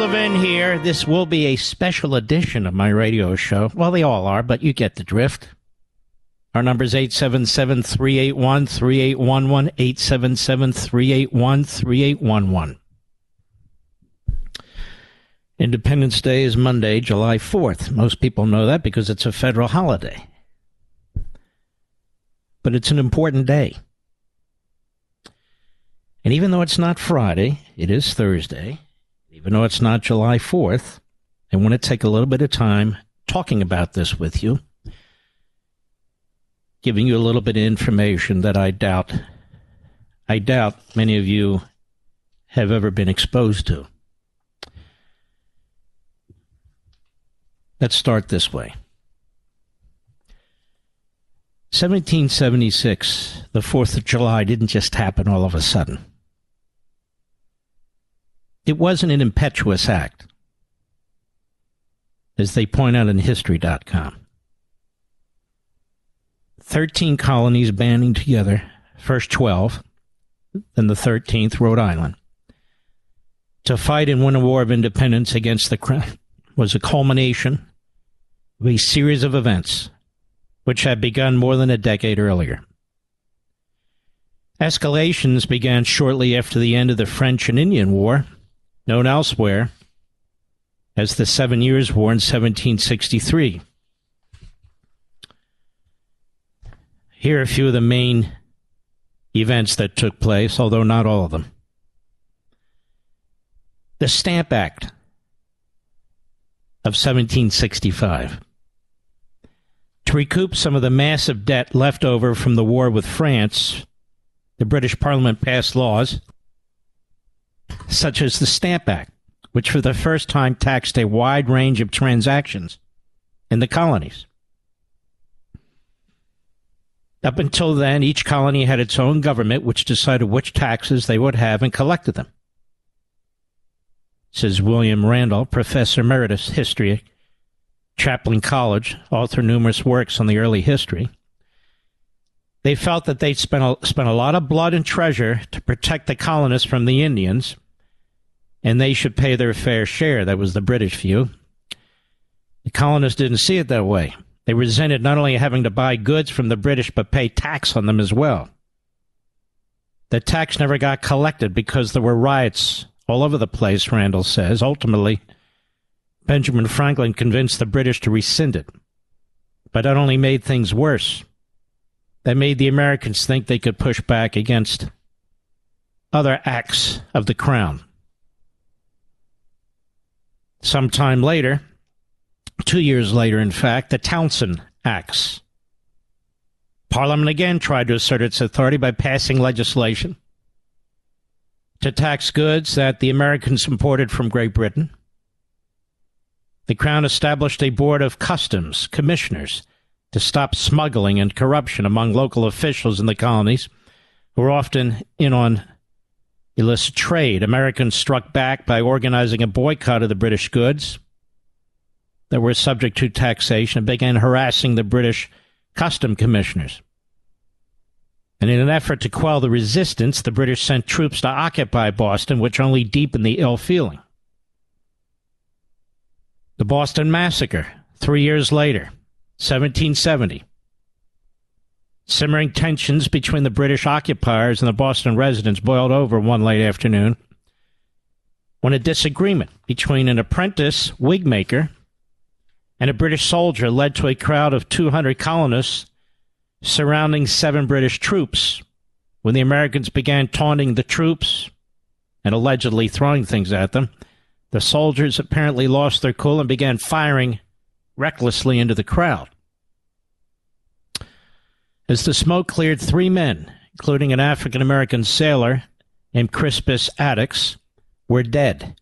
Levin here. This will be a special edition of my radio show. Well, they all are, but you get the drift. Our number is 877 381 3811. 877 381 3811. Independence Day is Monday, July 4th. Most people know that because it's a federal holiday. But it's an important day. And even though it's not Friday, it is Thursday. Even though it's not July 4th, I want to take a little bit of time talking about this with you, giving you a little bit of information that I doubt I doubt many of you have ever been exposed to. Let's start this way. 1776, the 4th of July didn't just happen all of a sudden. It wasn't an impetuous act, as they point out in History.com. Thirteen colonies banding together, first 12, then the 13th, Rhode Island, to fight and win a war of independence against the crown was a culmination of a series of events which had begun more than a decade earlier. Escalations began shortly after the end of the French and Indian War, known elsewhere as the Seven Years' War in 1763. Here are a few of the main events that took place, although not all of them. The Stamp Act of 1765. To recoup some of the massive debt left over from the war with France, the British Parliament passed laws such as the Stamp Act, which for the first time taxed a wide range of transactions in the colonies. Up until then, each colony had its own government, which decided which taxes they would have and collected them. Says William Randall, Professor Emeritus History, Champlain College, author numerous works on the early history. They felt that they'd spent a, spent a lot of blood and treasure to protect the colonists from the Indians, and they should pay their fair share. That was the British view. The colonists didn't see it that way. They resented not only having to buy goods from the British, but pay tax on them as well. The tax never got collected because there were riots all over the place, Randall says. Ultimately, Benjamin Franklin convinced the British to rescind it. But that only made things worse. That made the Americans think they could push back against other acts of the crown. Sometime later, two years later, in fact, the Townshend Acts. Parliament again tried to assert its authority by passing legislation to tax goods that the Americans imported from Great Britain. The Crown established a board of customs commissioners to stop smuggling and corruption among local officials in the colonies who were often in on illicit trade. Americans struck back by organizing a boycott of the British goods that were subject to taxation and began harassing the British custom commissioners. And in an effort to quell the resistance, the British sent troops to occupy Boston, which only deepened the ill feeling. The Boston Massacre, three years later, 1770. Simmering tensions between the British occupiers and the Boston residents boiled over one late afternoon when a disagreement between an apprentice wig maker and a British soldier led to a crowd of 200 colonists surrounding seven British troops. When the Americans began taunting the troops and allegedly throwing things at them, the soldiers apparently lost their cool and began firing recklessly into the crowd. As the smoke cleared, three men, including an African American sailor named Crispus Attucks, were dead.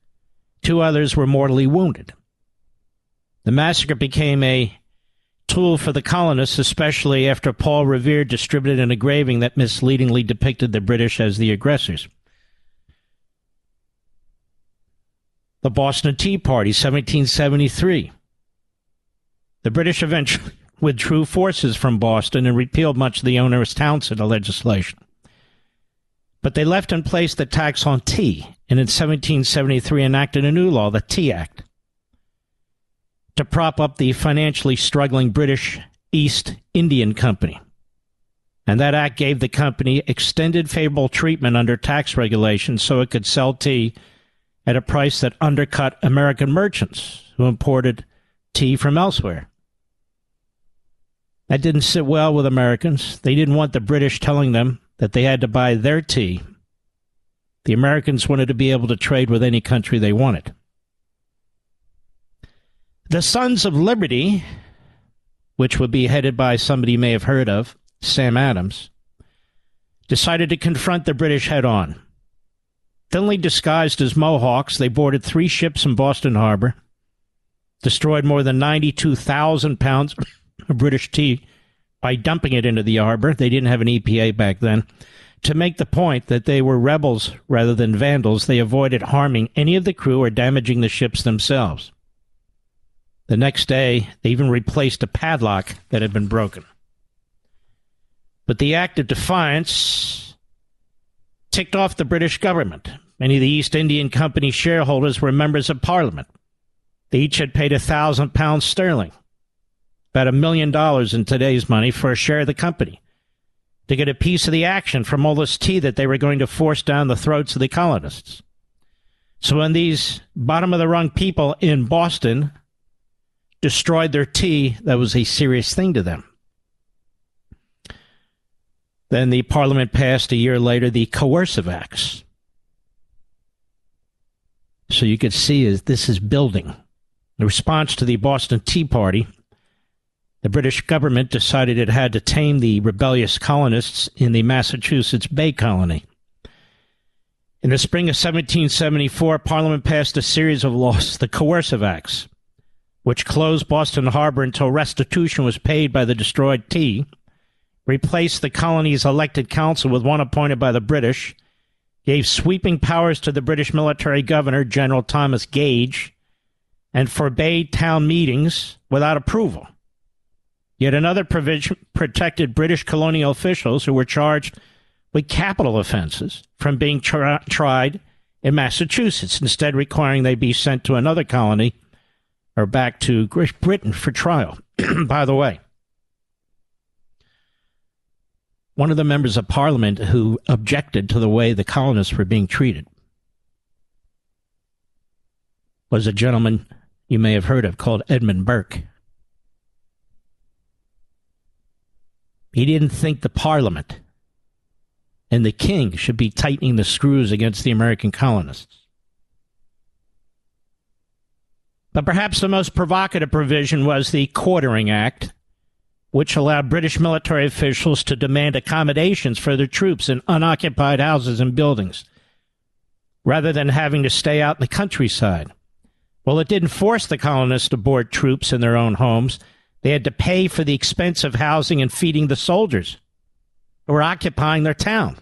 Two others were mortally wounded. The massacre became a tool for the colonists, especially after Paul Revere distributed an engraving that misleadingly depicted the British as the aggressors. The Boston Tea Party, 1773. The British eventually withdrew forces from Boston and repealed much of the onerous Townshend legislation. But they left in place the tax on tea, and in 1773 enacted a new law, the Tea Act to prop up the financially struggling British East Indian Company. And that act gave the company extended favorable treatment under tax regulations so it could sell tea at a price that undercut American merchants who imported tea from elsewhere. That didn't sit well with Americans. They didn't want the British telling them that they had to buy their tea. The Americans wanted to be able to trade with any country they wanted. The Sons of Liberty, which would be headed by somebody you may have heard of, Sam Adams, decided to confront the British head on. Thinly disguised as Mohawks, they boarded three ships in Boston Harbor, destroyed more than 92,000 pounds British tea by dumping it into the harbor. They didn't have an EPA back then. To make the point that they were rebels rather than vandals, they avoided harming any of the crew or damaging the ships themselves. The next day, they even replaced a padlock that had been broken. But the act of defiance ticked off the British government. Many of the East Indian Company shareholders were members of Parliament. They each had paid a thousand pounds sterling, about a million dollars in today's money, for a share of the company to get a piece of the action from all this tea that they were going to force down the throats of the colonists. So when these bottom of the rung people in Boston destroyed their tea, that was a serious thing to them. Then the Parliament passed a year later the Coercive Acts. So you could see as this is building. The response to the Boston Tea Party, the British government decided it had to tame the rebellious colonists in the Massachusetts Bay Colony. In the spring of 1774, Parliament passed a series of laws, the Coercive Acts, which closed Boston Harbor until restitution was paid by the destroyed tea, replaced the colony's elected council with one appointed by the British, gave sweeping powers to the British military governor, General Thomas Gage, and forbade town meetings without approval. Yet another provision protected British colonial officials who were charged with capital offenses from being tri- tried in Massachusetts, instead requiring they be sent to another colony or back to Great Britain for trial. By the way, one of the members of parliament who objected to the way the colonists were being treated was a gentleman you may have heard of called Edmund Burke. He didn't think the parliament and the king should be tightening the screws against the American colonists. But perhaps the most provocative provision was the Quartering Act, which allowed British military officials to demand accommodations for their troops in unoccupied houses and buildings. rather than having to stay out in the countryside. Well, it didn't force the colonists to board troops in their own homes. They had to pay for the expense of housing and feeding the soldiers who were occupying their town.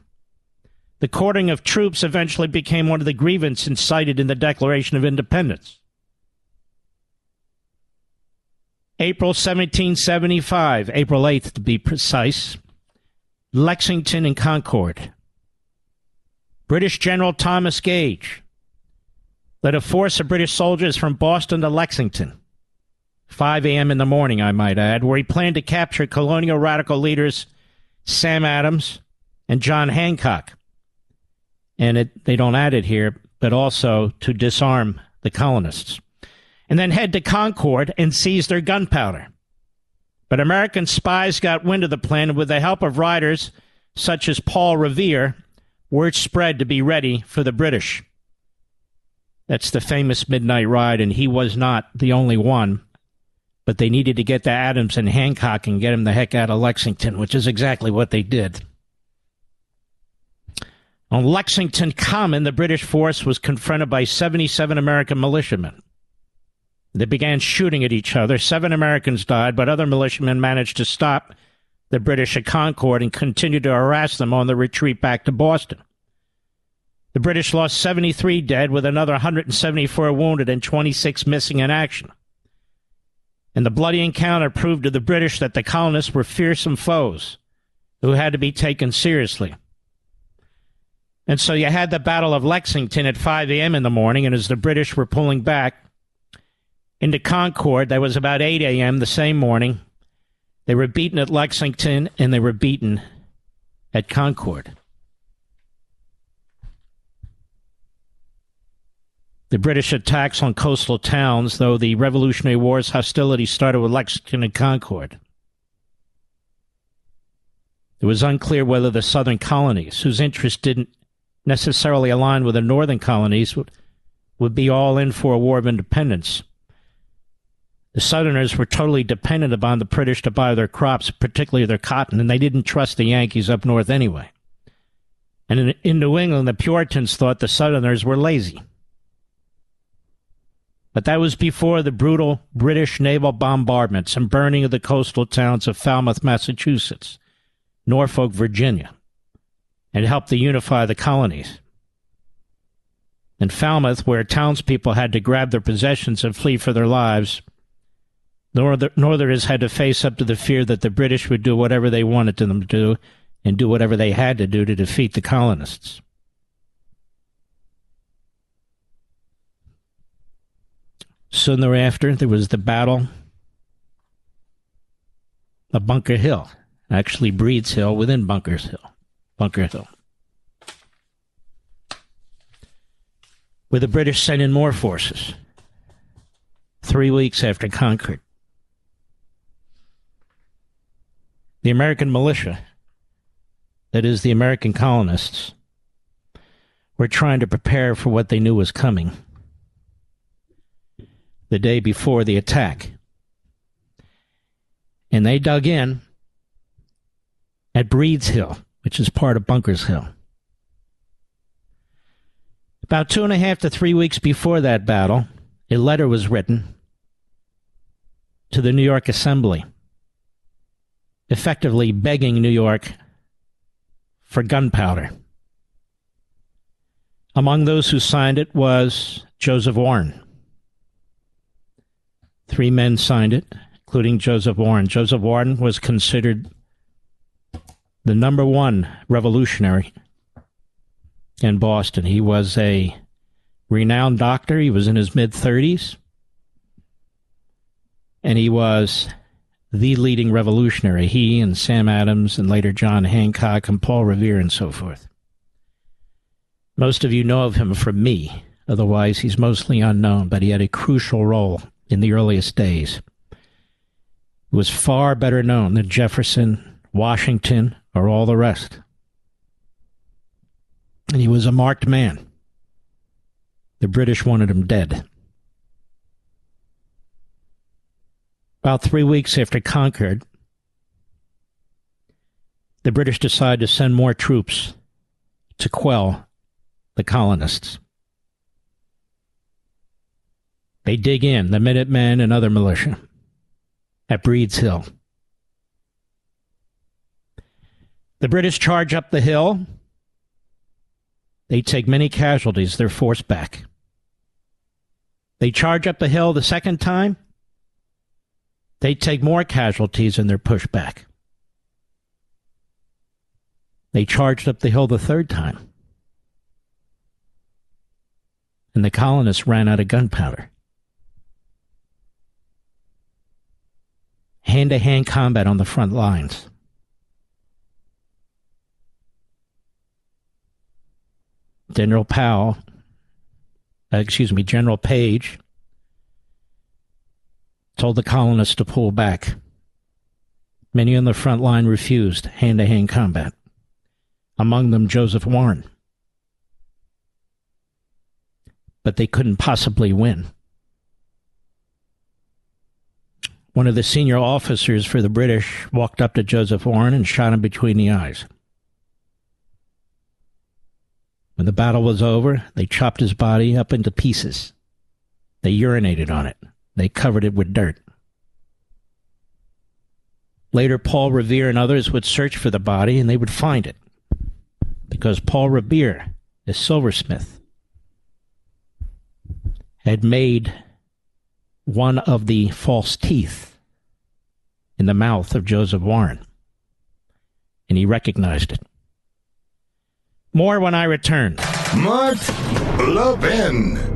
The quartering of troops eventually became one of the grievances incited in the Declaration of Independence. April 1775, April 8th to be precise, Lexington and Concord. British General Thomas Gage led a force of British soldiers from Boston to Lexington. 5 a.m. in the morning, I might add, where he planned to capture colonial radical leaders Sam Adams and John Hancock. And it, they don't add it here, but also to disarm the colonists and then head to Concord and seize their gunpowder. But American spies got wind of the plan, and with the help of riders such as Paul Revere, word spread to be ready for the British. That's the famous midnight ride, and he was not the only one. But they needed to get to Adams and Hancock and get him the heck out of Lexington, which is exactly what they did. On Lexington Common, the British force was confronted by 77 American militiamen. They began shooting at each other. Seven Americans died, but other militiamen managed to stop the British at Concord and continued to harass them on the retreat back to Boston. The British lost 73 dead, with another 174 wounded and 26 missing in action. And the bloody encounter proved to the British that the colonists were fearsome foes who had to be taken seriously. And so you had the Battle of Lexington at 5 a.m. in the morning, and as the British were pulling back, into Concord. That was about 8 a.m. the same morning. They were beaten at Lexington and they were beaten at Concord. The British attacks on coastal towns, though the Revolutionary War's hostilities started with Lexington and Concord. It was unclear whether the southern colonies, whose interests didn't necessarily align with the northern colonies, would, would be all in for a war of independence. The Southerners were totally dependent upon the British to buy their crops, particularly their cotton, and they didn't trust the Yankees up north anyway. And in, in New England, the Puritans thought the Southerners were lazy. But that was before the brutal British naval bombardments and burning of the coastal towns of Falmouth, Massachusetts, Norfolk, Virginia, and helped to unify the colonies. In Falmouth, where townspeople had to grab their possessions and flee for their lives, Norther- Northerners had to face up to the fear that the British would do whatever they wanted them to do and do whatever they had to do to defeat the colonists. Soon thereafter, there was the Battle of Bunker Hill, actually Breed's Hill within Bunker's Hill, Bunker Hill. Where the British sent in more forces three weeks after Concord. the American militia, that is, the American colonists, were trying to prepare for what they knew was coming the day before the attack. And they dug in at Breed's Hill, which is part of Bunker's Hill. About two and a half to three weeks before that battle, a letter was written to the New York Assembly effectively begging New York for gunpowder. Among those who signed it was Joseph Warren. Three men signed it, including Joseph Warren. Joseph Warren was considered the number one revolutionary in Boston. He was a renowned doctor. He was in his mid 30s. And he was the leading revolutionary, he and Sam Adams and later John Hancock and Paul Revere and so forth. Most of you know of him from me, otherwise, he's mostly unknown, but he had a crucial role in the earliest days. Was far better known than Jefferson, Washington, or all the rest. And he was a marked man. The British wanted him dead. About three weeks after Concord, the British decided to send more troops to quell the colonists. They dig in, the Minutemen and other militia, at Breed's Hill. The British charge up the hill. They take many casualties. They're forced back. They charge up the hill the second time. They take more casualties and they're pushed back. They charged up the hill the third time. And the colonists ran out of gunpowder. Hand to hand combat on the front lines. General Powell, uh, excuse me, General Page told the colonists to pull back. Many on the front line refused hand to hand combat, among them Joseph Warren. But they couldn't possibly win. One of the senior officers for the British walked up to Joseph Warren and shot him between the eyes. When the battle was over, they chopped his body up into pieces. They urinated on it. They covered it with dirt. Later, Paul Revere and others would search for the body and they would find it. Because Paul Revere, the silversmith, had made one of the false teeth in the mouth of Joseph Warren. And he recognized it. More when I return. Mark Levin.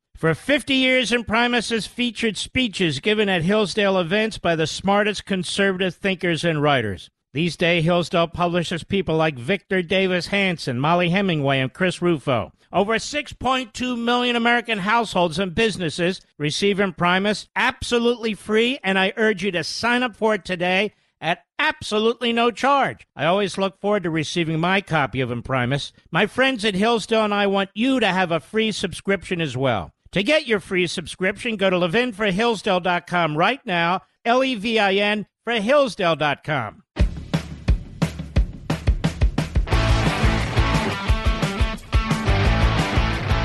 For 50 years, Imprimis has featured speeches given at Hillsdale events by the smartest conservative thinkers and writers. These days, Hillsdale publishes people like Victor Davis Hanson, Mollie Hemingway, and Chris Rufo. Over 6.2 million American households and businesses receive Imprimis absolutely free, and I urge you to sign up for it today at absolutely no charge. I always look forward to receiving my copy of Imprimis. My friends at Hillsdale and I want you to have a free subscription as well. To get your free subscription, go to levinforhillsdale.com right now, L E V I N for Hillsdale.com.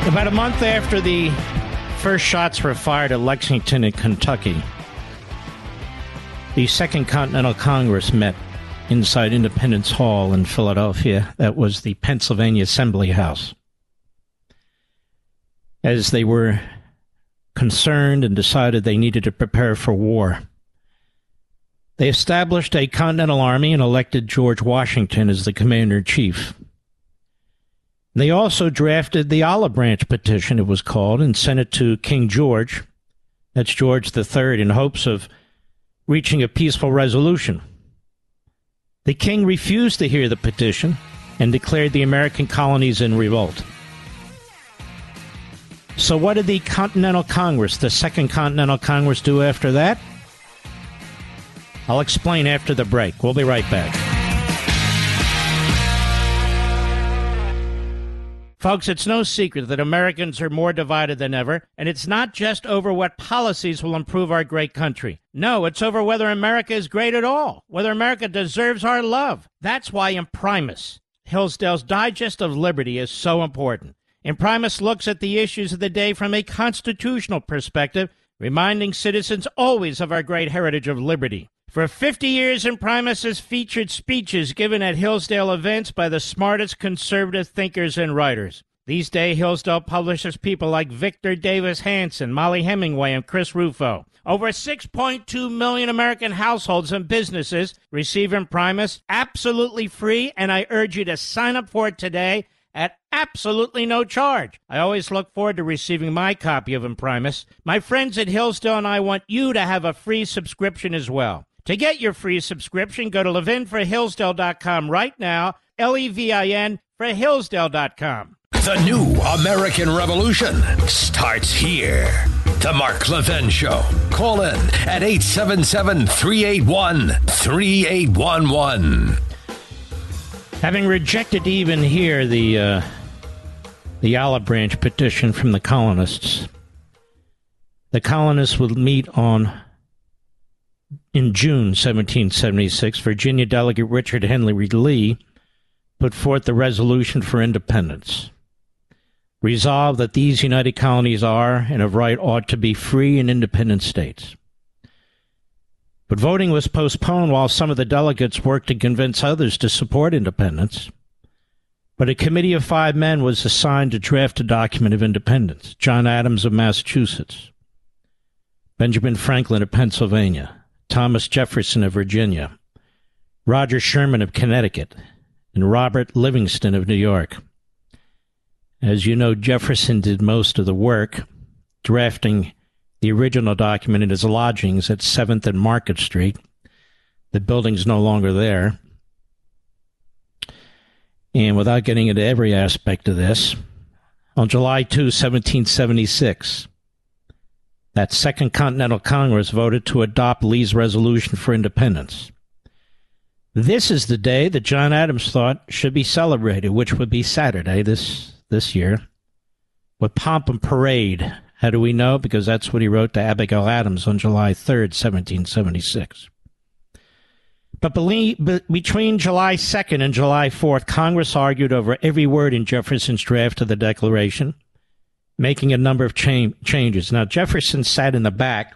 About a month after the first shots were fired at Lexington and Concord, the Second Continental Congress met inside Independence Hall in Philadelphia. That was the Pennsylvania Assembly House. As they were concerned and decided they needed to prepare for war, they established a Continental Army and elected George Washington as the commander in chief. They also drafted the Olive Branch Petition, it was called, and sent it to King George, that's George III, in hopes of reaching a peaceful resolution. The king refused to hear the petition and declared the American colonies in revolt. So, what did the Continental Congress, the Second Continental Congress, do after that? I'll explain after the break. We'll be right back. Folks, it's no secret that Americans are more divided than ever, and it's not just over what policies will improve our great country. No, it's over whether America is great at all, whether America deserves our love. That's why Imprimis, Hillsdale's Digest of Liberty, is so important. Imprimis looks at the issues of the day from a constitutional perspective, reminding citizens always of our great heritage of liberty. For 50 years, Imprimis has featured speeches given at Hillsdale events by the smartest conservative thinkers and writers. These days, Hillsdale publishes people like Victor Davis Hanson, Mollie Hemingway, and Chris Rufo. Over 6.2 million American households and businesses receive Imprimis absolutely free, and I urge you to sign up for it today at absolutely no charge. I always look forward to receiving my copy of Imprimis. My friends at Hillsdale and I want you to have a free subscription as well. To get your free subscription, go to levinforhillsdale.com right now, L E V I N for Hillsdale.com. The new American Revolution starts here. The Mark Levin Show. Call in at 877 381 3811. Having rejected even here the uh, the olive branch petition from the colonists, the colonists would meet on in June 1776. Virginia delegate Richard Henry Lee put forth the resolution for independence. Resolved that these united colonies are and of right ought to be free and independent states. But voting was postponed while some of the delegates worked to convince others to support independence. But a committee of five men was assigned to draft a document of independence John Adams of Massachusetts, Benjamin Franklin of Pennsylvania, Thomas Jefferson of Virginia, Roger Sherman of Connecticut, and Robert Livingston of New York. As you know, Jefferson did most of the work, drafting the original document in his lodgings at 7th and Market Street. The building's no longer there. And without getting into every aspect of this, on July 2, 1776, that Second Continental Congress voted to adopt Lee's resolution for independence. This is the day that John Adams thought should be celebrated, which would be Saturday this this year, with pomp and parade. How do we know? Because that's what he wrote to Abigail Adams on July 3rd, 1776. But between July 2nd and July 4th, Congress argued over every word in Jefferson's draft of the Declaration, making a number of cha- changes. Now, Jefferson sat in the back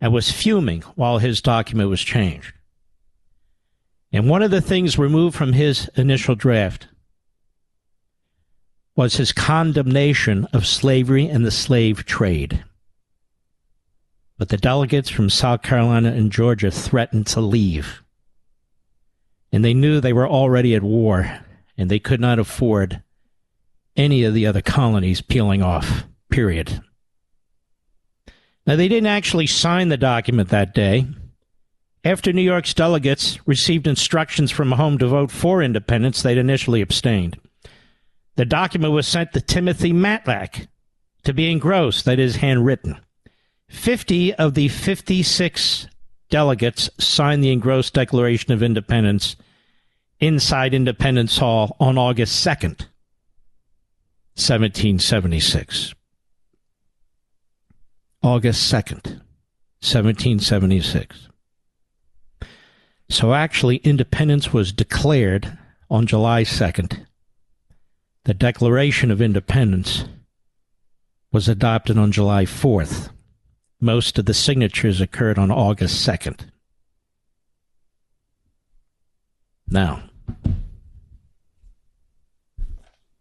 and was fuming while his document was changed. And one of the things removed from his initial draft was his condemnation of slavery and the slave trade. But the delegates from South Carolina and Georgia threatened to leave. And they knew they were already at war, and they could not afford any of the other colonies peeling off, period. Now, they didn't actually sign the document that day. After New York's delegates received instructions from home to vote for independence, they'd initially abstained. The document was sent to Timothy Matlack to be engrossed, that is, handwritten. 50 of the 56 delegates signed the engrossed Declaration of Independence inside Independence Hall on August 2nd, 1776. August 2nd, 1776. So actually, independence was declared on July 2nd. The Declaration of Independence was adopted on July 4th. Most of the signatures occurred on August 2nd. Now,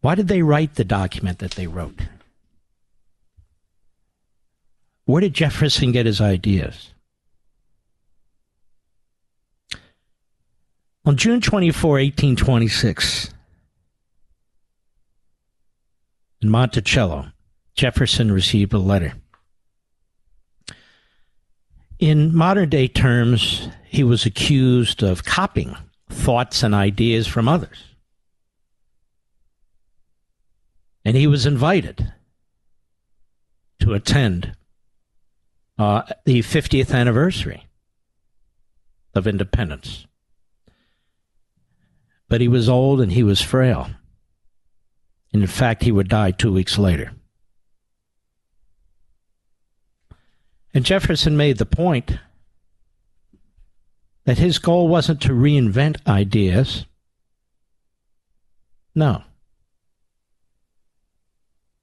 why did they write the document that they wrote? Where did Jefferson get his ideas? On June 24, 1826, in Monticello, Jefferson received a letter. In modern day terms, he was accused of copying thoughts and ideas from others. And he was invited to attend uh, the 50th anniversary of independence. But he was old and he was frail. And in fact, he would die two weeks later. And Jefferson made the point that his goal wasn't to reinvent ideas. No.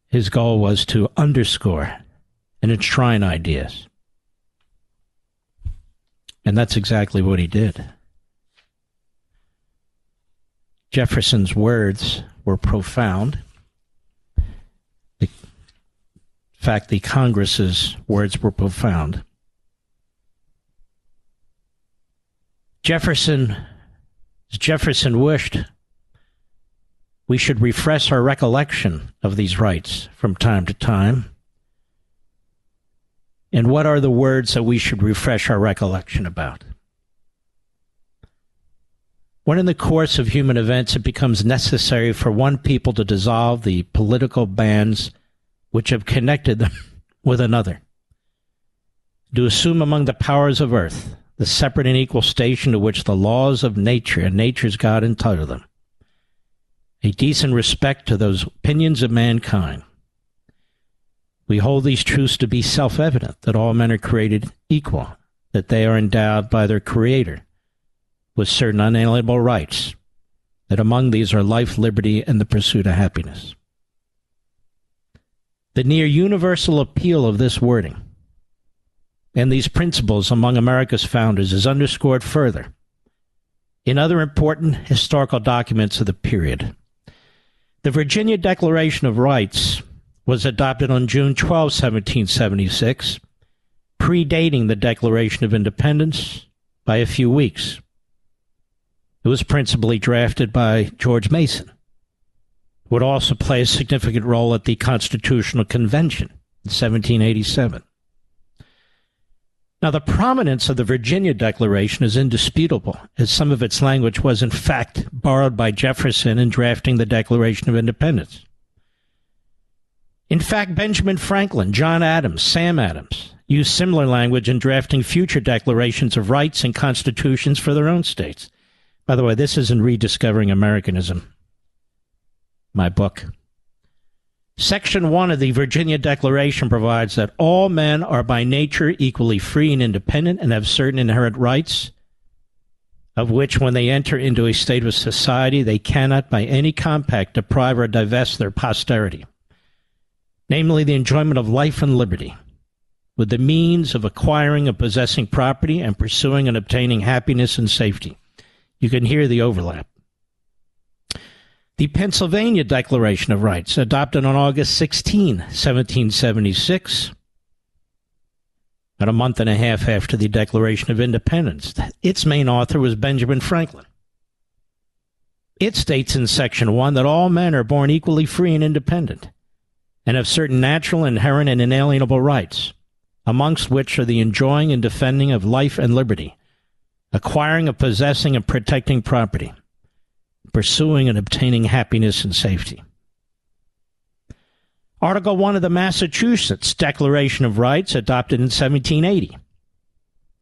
His goal was to underscore and enshrine ideas. And that's exactly what he did. Jefferson's words were profound. in fact, the Congress's words were profound. Jefferson, Jefferson wished we should refresh our recollection of these rights from time to time. And what are the words that we should refresh our recollection about? When in the course of human events it becomes necessary for one people to dissolve the political bands which have connected them with another, to assume among the powers of earth the separate and equal station to which the laws of nature and nature's God entitle them, a decent respect to those opinions of mankind. We hold these truths to be self evident that all men are created equal, that they are endowed by their Creator with certain unalienable rights, that among these are life, liberty, and the pursuit of happiness. The near universal appeal of this wording and these principles among America's founders is underscored further in other important historical documents of the period. The Virginia Declaration of Rights was adopted on June 12, 1776, predating the Declaration of Independence by a few weeks. It was principally drafted by George Mason. Would also play a significant role at the Constitutional Convention in 1787. Now, the prominence of the Virginia Declaration is indisputable, as some of its language was, in fact, borrowed by Jefferson in drafting the Declaration of Independence. In fact, Benjamin Franklin, John Adams, Sam Adams used similar language in drafting future declarations of rights and constitutions for their own states. By the way, this is in Rediscovering Americanism, my book. Section 1 of the Virginia Declaration provides that all men are by nature equally free and independent and have certain inherent rights, of which, when they enter into a state of society, they cannot by any compact deprive or divest their posterity, namely the enjoyment of life and liberty, with the means of acquiring and possessing property and pursuing and obtaining happiness and safety. You can hear the overlap. The Pennsylvania Declaration of Rights, adopted on August 16, 1776, about a month and a half after the Declaration of Independence. Its main author was Benjamin Franklin. It states in Section 1 that all men are born equally free and independent and have certain natural, inherent, and inalienable rights, amongst which are the enjoying and defending of life and liberty acquiring and possessing and protecting property, pursuing and obtaining happiness and safety. Article 1 of the Massachusetts Declaration of Rights, adopted in 1780,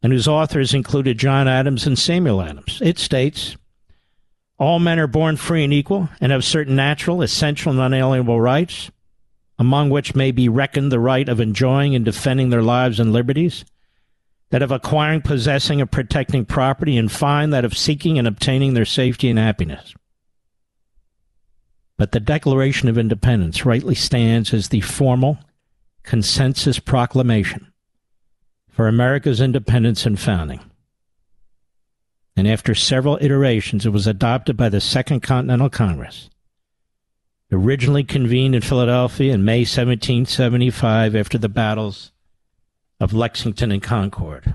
and whose authors included John Adams and Samuel Adams. It states All men are born free and equal and have certain natural, essential, and unalienable rights, among which may be reckoned the right of enjoying and defending their lives and liberties that of acquiring, possessing, and protecting property, and fine that of seeking and obtaining their safety and happiness. But the Declaration of Independence rightly stands as the formal consensus proclamation for America's independence and founding. And after several iterations, it was adopted by the Second Continental Congress, originally convened in Philadelphia in May 1775 after the battles of Lexington and Concord.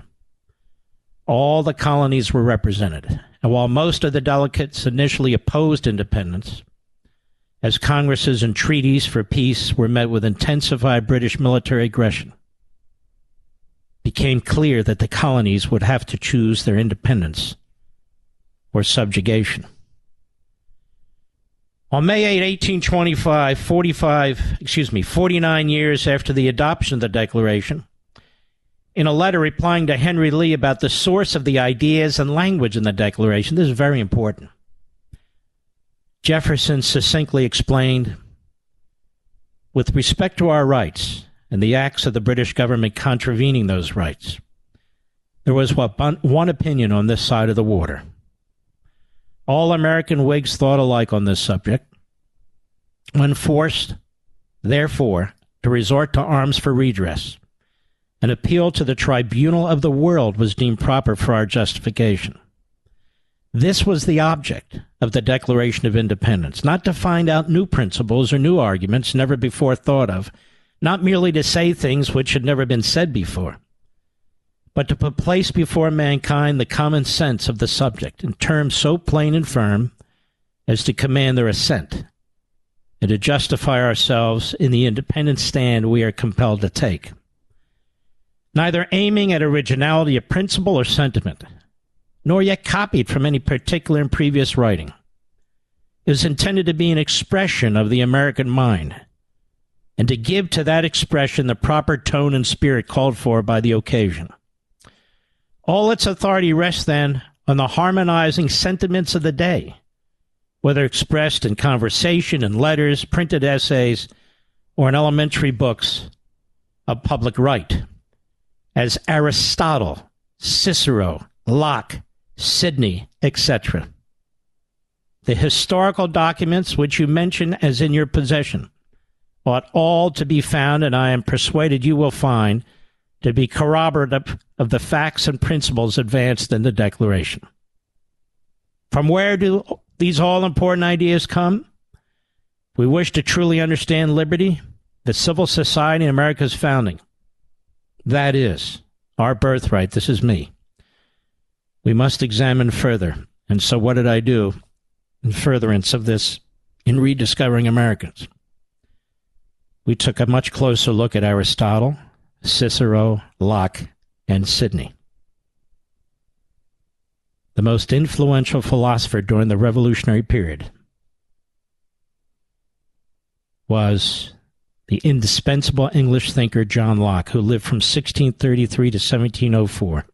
All the colonies were represented, and while most of the delegates initially opposed independence, as congresses and treaties for peace were met with intensified British military aggression, became clear that the colonies would have to choose their independence or subjugation. On May 8, 1825, 45, excuse me, 49 years after the adoption of the Declaration, in a letter replying to Henry Lee about the source of the ideas and language in the Declaration. This is very important. Jefferson succinctly explained with respect to our rights and the acts of the British government contravening those rights, there was what, one opinion on this side of the water. All American Whigs thought alike on this subject. When forced, therefore, to resort to arms for redress, an appeal to the tribunal of the world was deemed proper for our justification. This was the object of the Declaration of Independence, not to find out new principles or new arguments never before thought of, not merely to say things which had never been said before, but to put place before mankind the common sense of the subject in terms so plain and firm as to command their assent, and to justify ourselves in the independent stand we are compelled to take neither aiming at originality of principle or sentiment, nor yet copied from any particular and previous writing. It was intended to be an expression of the American mind, and to give to that expression the proper tone and spirit called for by the occasion. All its authority rests then on the harmonizing sentiments of the day, whether expressed in conversation, in letters, printed essays, or in elementary books of public right, as Aristotle, Cicero, Locke, Sidney, etc. The historical documents which you mention as in your possession ought all to be found, and I am persuaded you will find, to be corroborative of the facts and principles advanced in the Declaration. From where do these all important ideas come? We wish to truly understand liberty, the civil society, and America's founding. That is our birthright. This is me. We must examine further. And so, what did I do in furtherance of this in rediscovering Americans? We took a much closer look at Aristotle, Cicero, Locke, and Sidney. The most influential philosopher during the Revolutionary period was the indispensable English thinker John Locke, who lived from 1633 to 1704,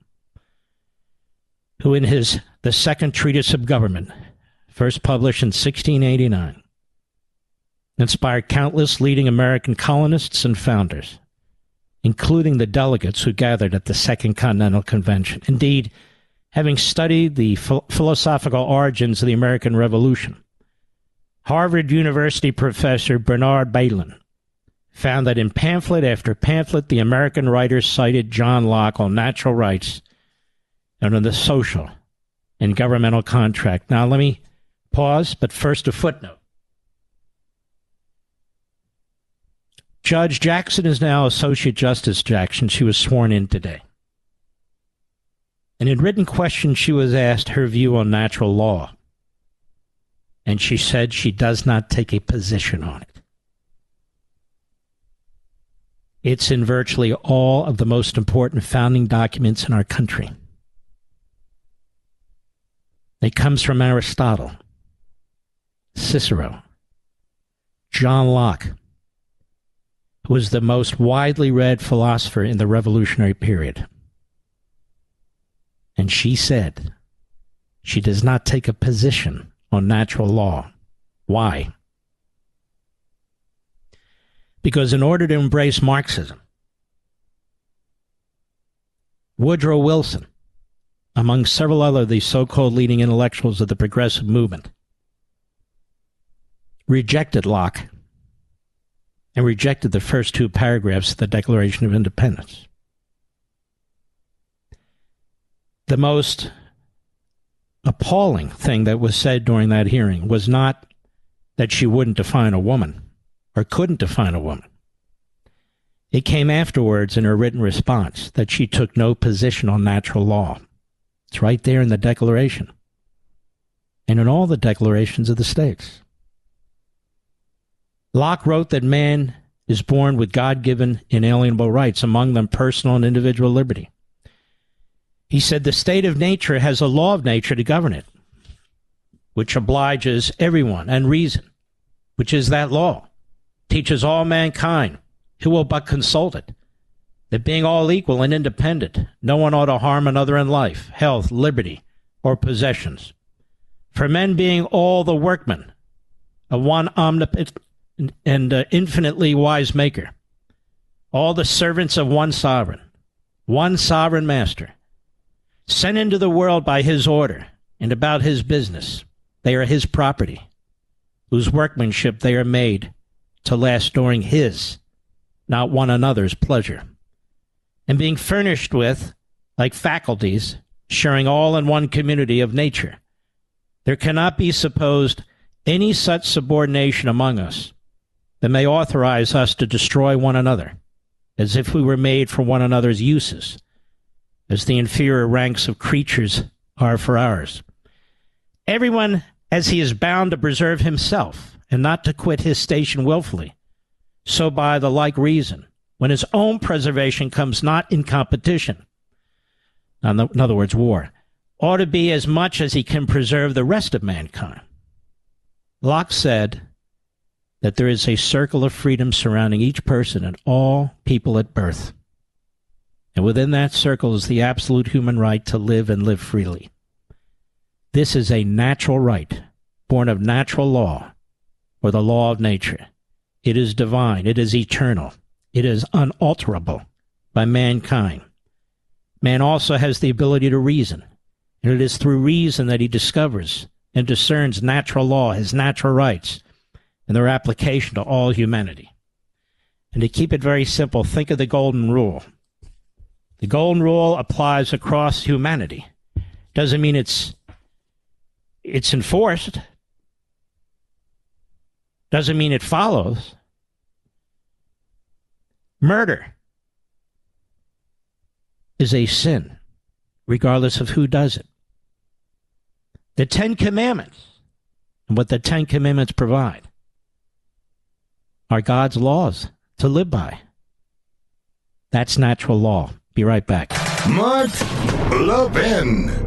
who in his The Second Treatise of Government, first published in 1689, inspired countless leading American colonists and founders including the delegates who gathered at the Second Continental Convention. Indeed, having studied the ph- philosophical origins of the American Revolution, Harvard University professor Bernard Bailyn found that in pamphlet after pamphlet, the American writers cited John Locke on natural rights and on the social and governmental contract. Now, let me pause, but first a footnote. Judge Jackson is now Associate Justice Jackson. She was sworn in today. And in written questions, she was asked her view on natural law. And she said she does not take a position on it. It's in virtually all of the most important founding documents in our country. It comes from Aristotle, Cicero, John Locke, who was the most widely read philosopher in the revolutionary period. And she said she does not take a position on natural law. Why? Because in order to embrace Marxism, Woodrow Wilson, among several other of the so called leading intellectuals of the progressive movement, rejected Locke and rejected the first two paragraphs of the Declaration of Independence. The most appalling thing that was said during that hearing was not that she wouldn't define a woman or couldn't define a woman. It came afterwards in her written response that she took no position on natural law. It's right there in the Declaration and in all the declarations of the states. Locke wrote that man is born with God given inalienable rights, among them personal and individual liberty. He said the state of nature has a law of nature to govern it, which obliges everyone and reason, which is that law, teaches all mankind who will but consult it, that being all equal and independent, no one ought to harm another in life, health, liberty, or possessions. For men being all the workmen of one omnipotent and uh, infinitely wise maker, all the servants of one sovereign, one sovereign master, sent into the world by his order and about his business. They are his property, whose workmanship they are made to last during his, not one another's pleasure. And being furnished with, like faculties, sharing all in one community of nature, there cannot be supposed any such subordination among us that may authorize us to destroy one another, as if we were made for one another's uses, as the inferior ranks of creatures are for ours. Everyone, as he is bound to preserve himself, and not to quit his station wilfully, so by the like reason, when his own preservation comes not in competition, in other words, war, ought to be as much as he can preserve the rest of mankind. Locke said that there is a circle of freedom surrounding each person and all people at birth. And within that circle is the absolute human right to live and live freely. This is a natural right, born of natural law, or the law of nature. It is divine, it is eternal, it is unalterable by mankind. Man also has the ability to reason, and it is through reason that he discovers and discerns natural law, his natural rights, and their application to all humanity. And to keep it very simple, think of the Golden Rule. The Golden Rule applies across humanity. Doesn't mean it's it's enforced. Doesn't mean it follows. Murder is a sin, regardless of who does it. The Ten Commandments and what the Ten Commandments provide are God's laws to live by. That's natural law. Be right back. Mark Levin.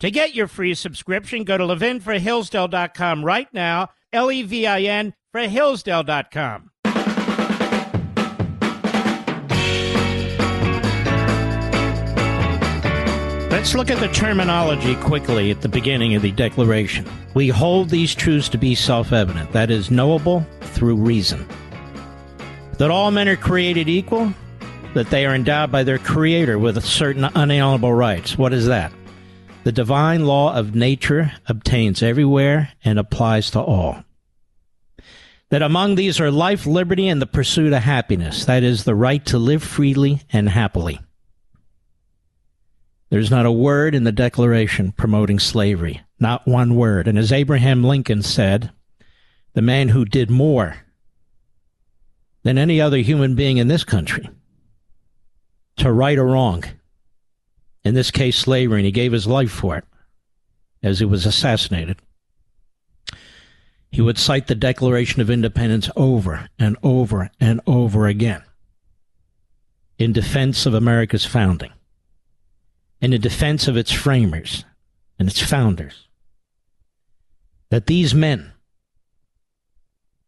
To get your free subscription, go to levinforhillsdale.com right now, L E V I N for Hillsdale.com. Let's look at the terminology quickly at the beginning of the Declaration. We hold these truths to be self evident, that is, knowable through reason. That all men are created equal, that they are endowed by their Creator with certain unalienable rights. What is that? The divine law of nature obtains everywhere and applies to all. That among these are life, liberty, and the pursuit of happiness, that is, the right to live freely and happily. There's not a word in the Declaration promoting slavery, not one word. And as Abraham Lincoln said, the man who did more than any other human being in this country to right or wrong in this case, slavery, and he gave his life for it as he was assassinated. He would cite the Declaration of Independence over and over and over again in defense of America's founding in defense of its framers and its founders. That these men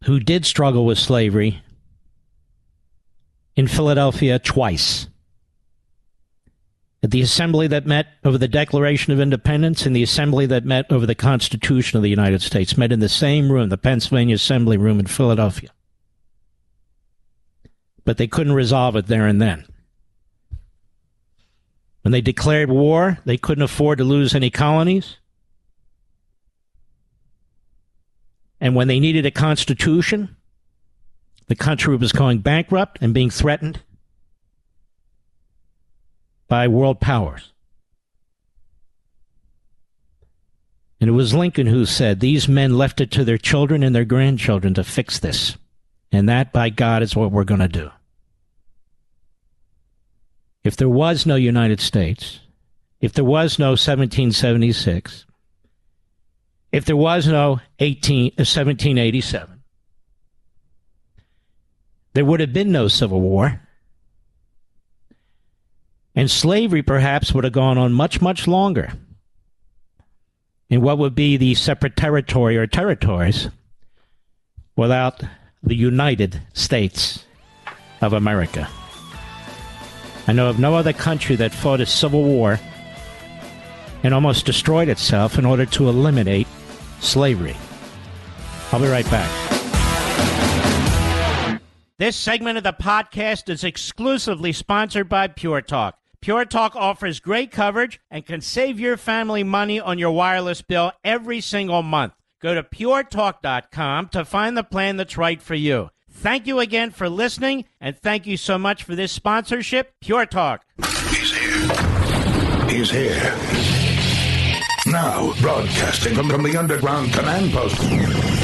who did struggle with slavery in Philadelphia twice at the assembly that met over the Declaration of Independence and the assembly that met over the Constitution of the United States met in the same room, the Pennsylvania Assembly Room in Philadelphia. But they couldn't resolve it there and then. When they declared war, they couldn't afford to lose any colonies. And when they needed a constitution, the country was going bankrupt and being threatened by world powers. And it was Lincoln who said, These men left it to their children and their grandchildren to fix this. And that, by God, is what we're going to do. If there was no United States, if there was no 1776, if there was no 18, uh, 1787, there would have been no Civil War. And slavery perhaps would have gone on much, much longer in what would be the separate territory or territories without the United States of America. I know of no other country that fought a civil war and almost destroyed itself in order to eliminate slavery. I'll be right back. This segment of the podcast is exclusively sponsored by Pure Talk. Pure Talk offers great coverage and can save your family money on your wireless bill every single month. Go to puretalk.com to find the plan that's right for you. Thank you again for listening, and thank you so much for this sponsorship, Pure Talk. He's here. He's here. Now, broadcasting from, from the underground command post,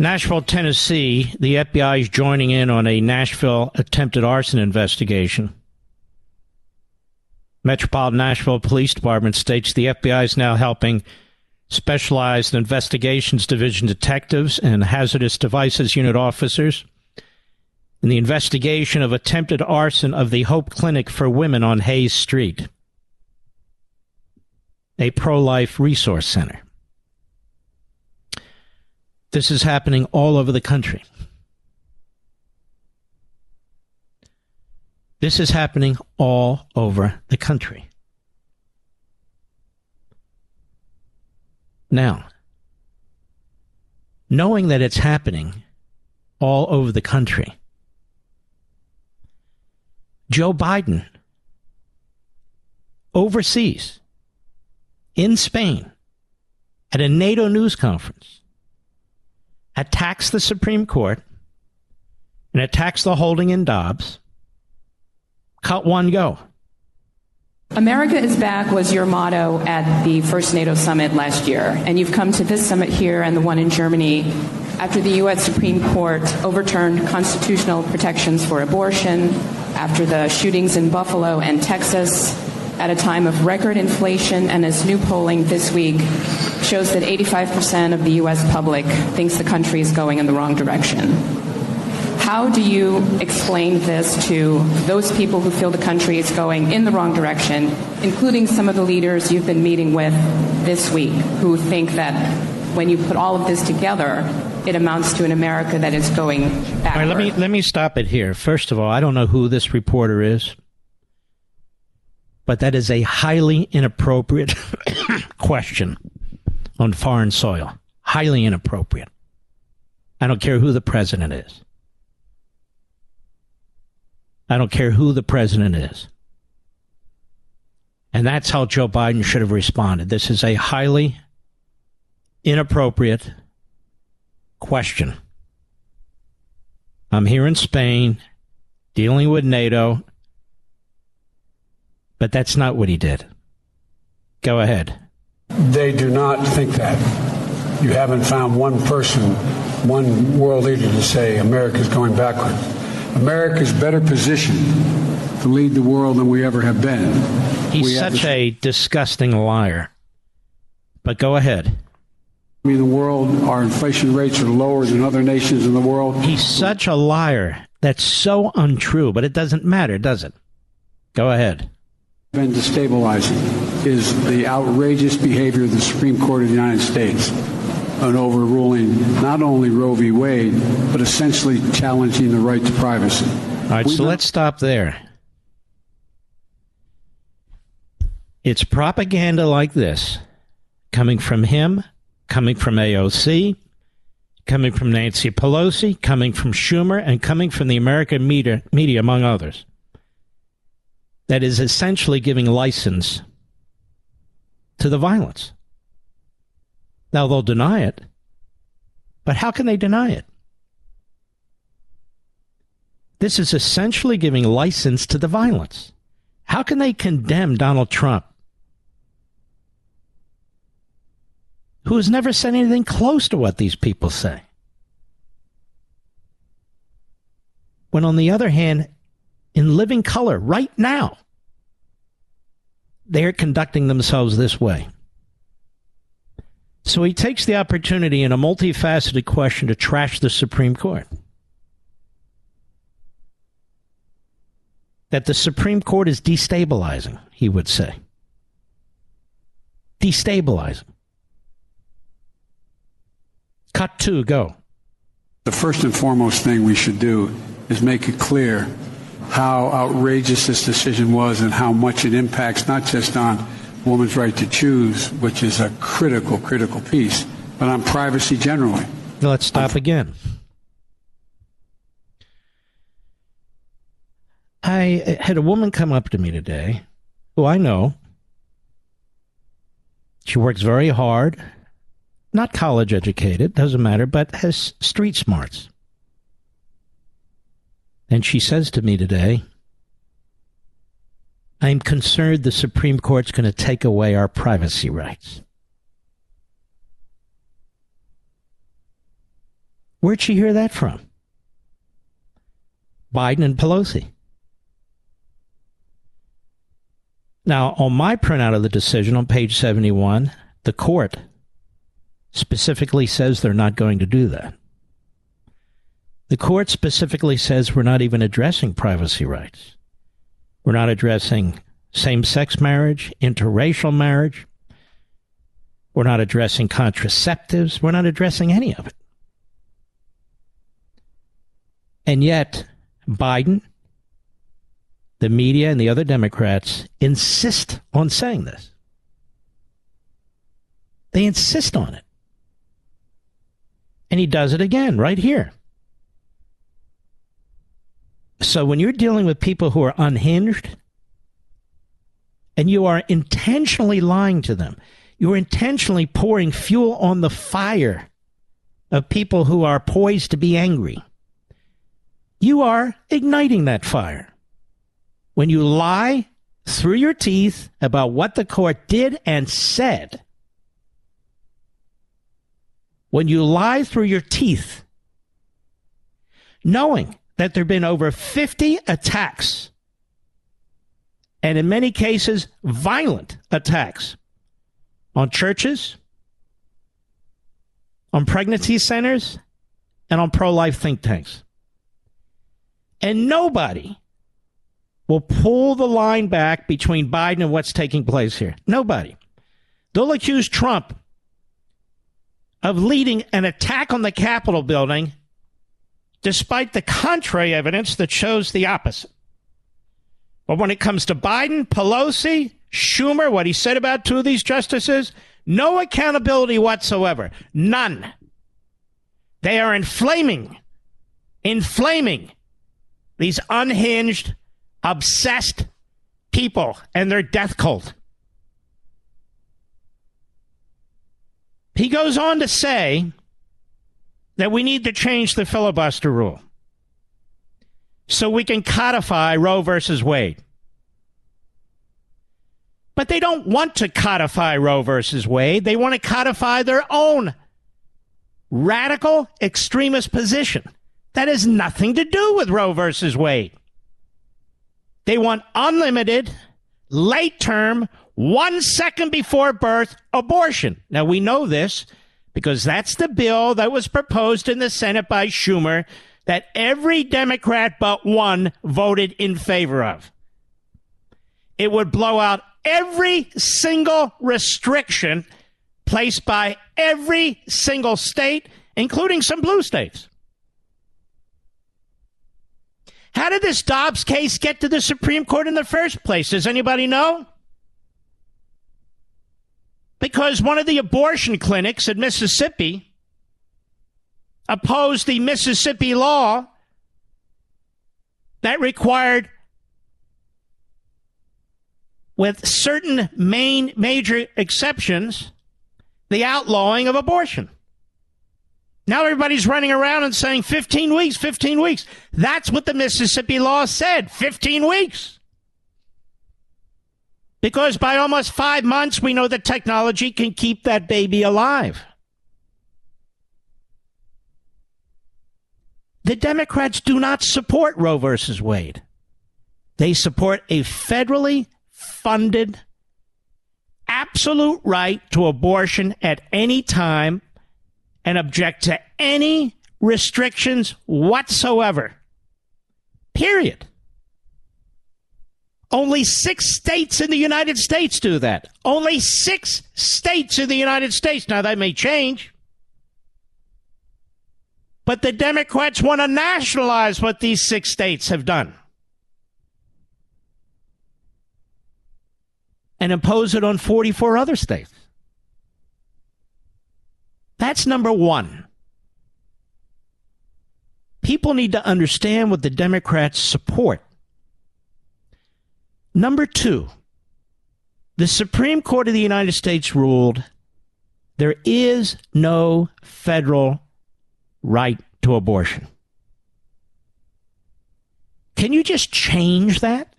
Nashville, Tennessee, the FBI is joining in on a Nashville attempted arson investigation. Metropolitan Nashville Police Department states the FBI is now helping Specialized Investigations Division detectives and hazardous devices unit officers in the investigation of attempted arson of the Hope Clinic for Women on Hayes Street, a pro life resource center. This is happening all over the country. This is happening all over the country. Now, knowing that it's happening all over the country, Joe Biden overseas in Spain at a NATO news conference attacks the Supreme Court and attacks the holding in Dobbs. Cut one, go. America is back was your motto at the first NATO summit last year, and you've come to this summit here and the one in Germany after the U.S. Supreme Court overturned constitutional protections for abortion, after the shootings in Buffalo and Texas, at a time of record inflation, and as new polling this week shows that 85% of the U.S. public thinks the country is going in the wrong direction. How do you explain this to those people who feel the country is going in the wrong direction, including some of the leaders you've been meeting with this week, who think that when you put all of this together, it amounts to an America that is going backward? All right, let me let me stop it here. First of all, I don't know who this reporter is, but that is a highly inappropriate question on foreign soil. Highly inappropriate. I don't care who the president is. I don't care who the president is. And that's how Joe Biden should have responded. This is a highly inappropriate question. I'm here in Spain dealing with NATO, but that's not what he did. Go ahead. They do not think that. You haven't found one person, one world leader to say America's going backwards. America's better positioned to lead the world than we ever have been. He's We such the- a disgusting liar. But go ahead. I mean, the world, our inflation rates are lower than other nations in the world. He's such a liar. That's so untrue, but it doesn't matter, does it? Go ahead. Been destabilizing is the outrageous behavior of the Supreme Court of the United States on overruling not only Roe v. Wade, but essentially challenging the right to privacy. All right, We so not- let's stop there. It's propaganda like this coming from him, coming from AOC, coming from Nancy Pelosi, coming from Schumer, and coming from the American media, media among others, that is essentially giving license to the violence. Now, they'll deny it, but how can they deny it? This is essentially giving license to the violence. How can they condemn Donald Trump, who has never said anything close to what these people say? When, on the other hand, in living color, right now, they're conducting themselves this way. So he takes the opportunity in a multifaceted question to trash the Supreme Court. That the Supreme Court is destabilizing, he would say. Destabilizing. Cut two, go. The first and foremost thing we should do is make it clear how outrageous this decision was and how much it impacts not just on woman's right to choose, which is a critical, critical piece, but on privacy generally. Let's stop again. I had a woman come up to me today who I know. She works very hard, not college educated, doesn't matter, but has street smarts. And she says to me today, I'm concerned the Supreme Court's going to take away our privacy rights. Where'd she hear that from? Biden and Pelosi. Now, on my printout of the decision on page 71, the court specifically says they're not going to do that. The court specifically says we're not even addressing privacy rights. We're not addressing same sex marriage, interracial marriage. We're not addressing contraceptives. We're not addressing any of it. And yet, Biden, the media, and the other Democrats insist on saying this. They insist on it. And he does it again right here. So when you're dealing with people who are unhinged and you are intentionally lying to them, you are intentionally pouring fuel on the fire of people who are poised to be angry. You are igniting that fire. When you lie through your teeth about what the court did and said, when you lie through your teeth, knowing that there have been over 50 attacks, and in many cases, violent attacks on churches, on pregnancy centers, and on pro life think tanks. And nobody will pull the line back between Biden and what's taking place here. Nobody. They'll accuse Trump of leading an attack on the Capitol building despite the contrary evidence that shows the opposite. But when it comes to Biden, Pelosi, Schumer, what he said about two of these justices, no accountability whatsoever. None. They are inflaming, inflaming these unhinged, obsessed people and their death cult. He goes on to say that we need to change the filibuster rule so we can codify Roe versus Wade. But they don't want to codify Roe versus Wade. They want to codify their own radical extremist position. That has nothing to do with Roe versus Wade. They want unlimited, late term, one second before birth abortion. Now, we know this because that's the bill that was proposed in the Senate by Schumer that every Democrat but one voted in favor of. It would blow out every single restriction placed by every single state, including some blue states. How did this Dobbs case get to the Supreme Court in the first place? Does anybody know? Because one of the abortion clinics in Mississippi opposed the Mississippi law that required with certain main major exceptions the outlawing of abortion. Now everybody's running around and saying 15 weeks, 15 weeks. That's what the Mississippi law said 15 weeks. Because by almost five months, we know that technology can keep that baby alive. The Democrats do not support Roe versus Wade. They support a federally funded, absolute right to abortion at any time and object to any restrictions whatsoever. Period. Only six states in the United States do that. Only six states in the United States. Now, that may change. But the Democrats want to nationalize what these six states have done and impose it on 44 other states. That's number one. People need to understand what the Democrats support. Number two, the Supreme Court of the United States ruled there is no federal right to abortion. Can you just change that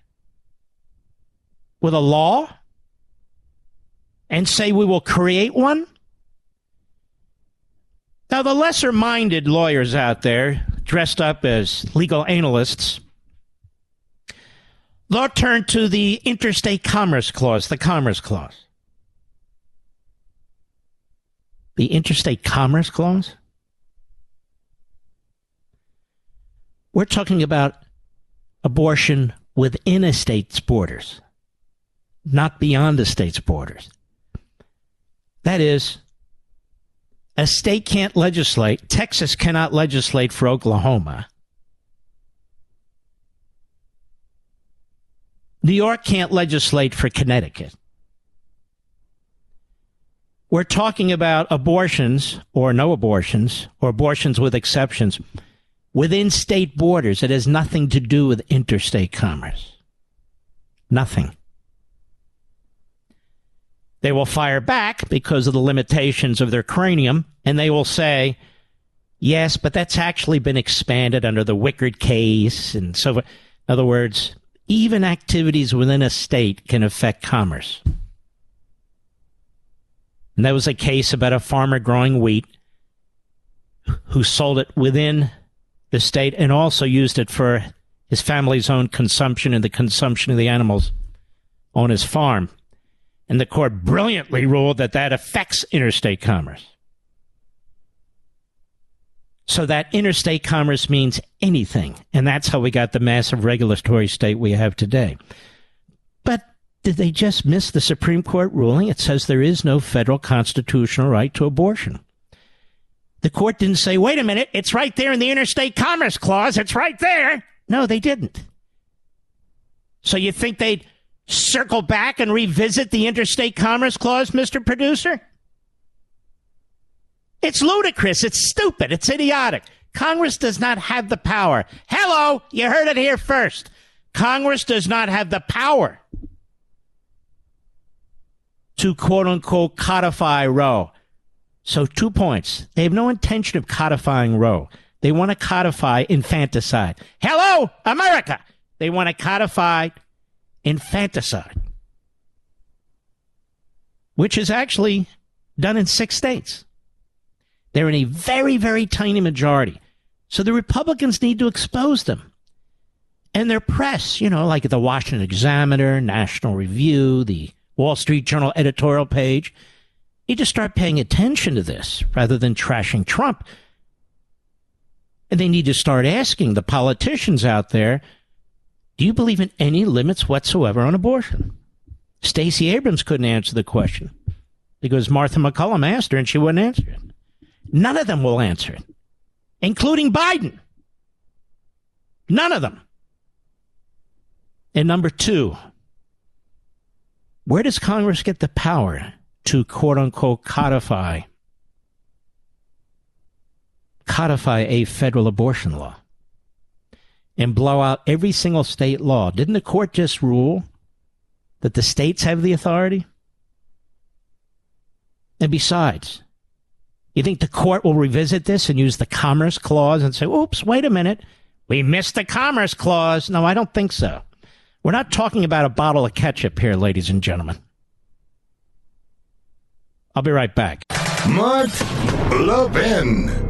with a law and say we will create one? Now, the lesser minded lawyers out there, dressed up as legal analysts, they'll turn to the Interstate Commerce Clause, the Commerce Clause. The Interstate Commerce Clause? We're talking about abortion within a state's borders, not beyond the state's borders. That is, a state can't legislate, Texas cannot legislate for Oklahoma. New York can't legislate for Connecticut. We're talking about abortions or no abortions or abortions with exceptions within state borders. It has nothing to do with interstate commerce. Nothing. They will fire back because of the limitations of their cranium, and they will say, yes, but that's actually been expanded under the Wickard case. And so, forth. in other words, even activities within a state can affect commerce. And that was a case about a farmer growing wheat who sold it within the state and also used it for his family's own consumption and the consumption of the animals on his farm. And the court brilliantly ruled that that affects interstate commerce. So that interstate commerce means anything. And that's how we got the massive regulatory state we have today. But did they just miss the Supreme Court ruling? It says there is no federal constitutional right to abortion. The court didn't say, wait a minute, it's right there in the Interstate Commerce Clause. It's right there. No, they didn't. So you think they'd circle back and revisit the Interstate Commerce Clause, Mr. Producer? It's ludicrous. It's stupid. It's idiotic. Congress does not have the power. Hello, you heard it here first. Congress does not have the power to quote unquote codify Roe. So, two points. They have no intention of codifying Roe. They want to codify infanticide. Hello, America. They want to codify infanticide, which is actually done in six states. They're in a very, very tiny majority. So the Republicans need to expose them. And their press, you know, like the Washington Examiner, National Review, the Wall Street Journal editorial page, need to start paying attention to this rather than trashing Trump. And they need to start asking the politicians out there do you believe in any limits whatsoever on abortion? Stacey Abrams couldn't answer the question because Martha MacCallum asked her and she wouldn't answer it. None of them will answer it, including Biden. None of them. And number two, where does Congress get the power to quote unquote codify codify a federal abortion law? and blow out every single state law. Didn't the court just rule that the states have the authority? And besides, you think the court will revisit this and use the Commerce Clause and say, oops, wait a minute, we missed the Commerce Clause? No, I don't think so. We're not talking about a bottle of ketchup here, ladies and gentlemen. I'll be right back. Mark Levin.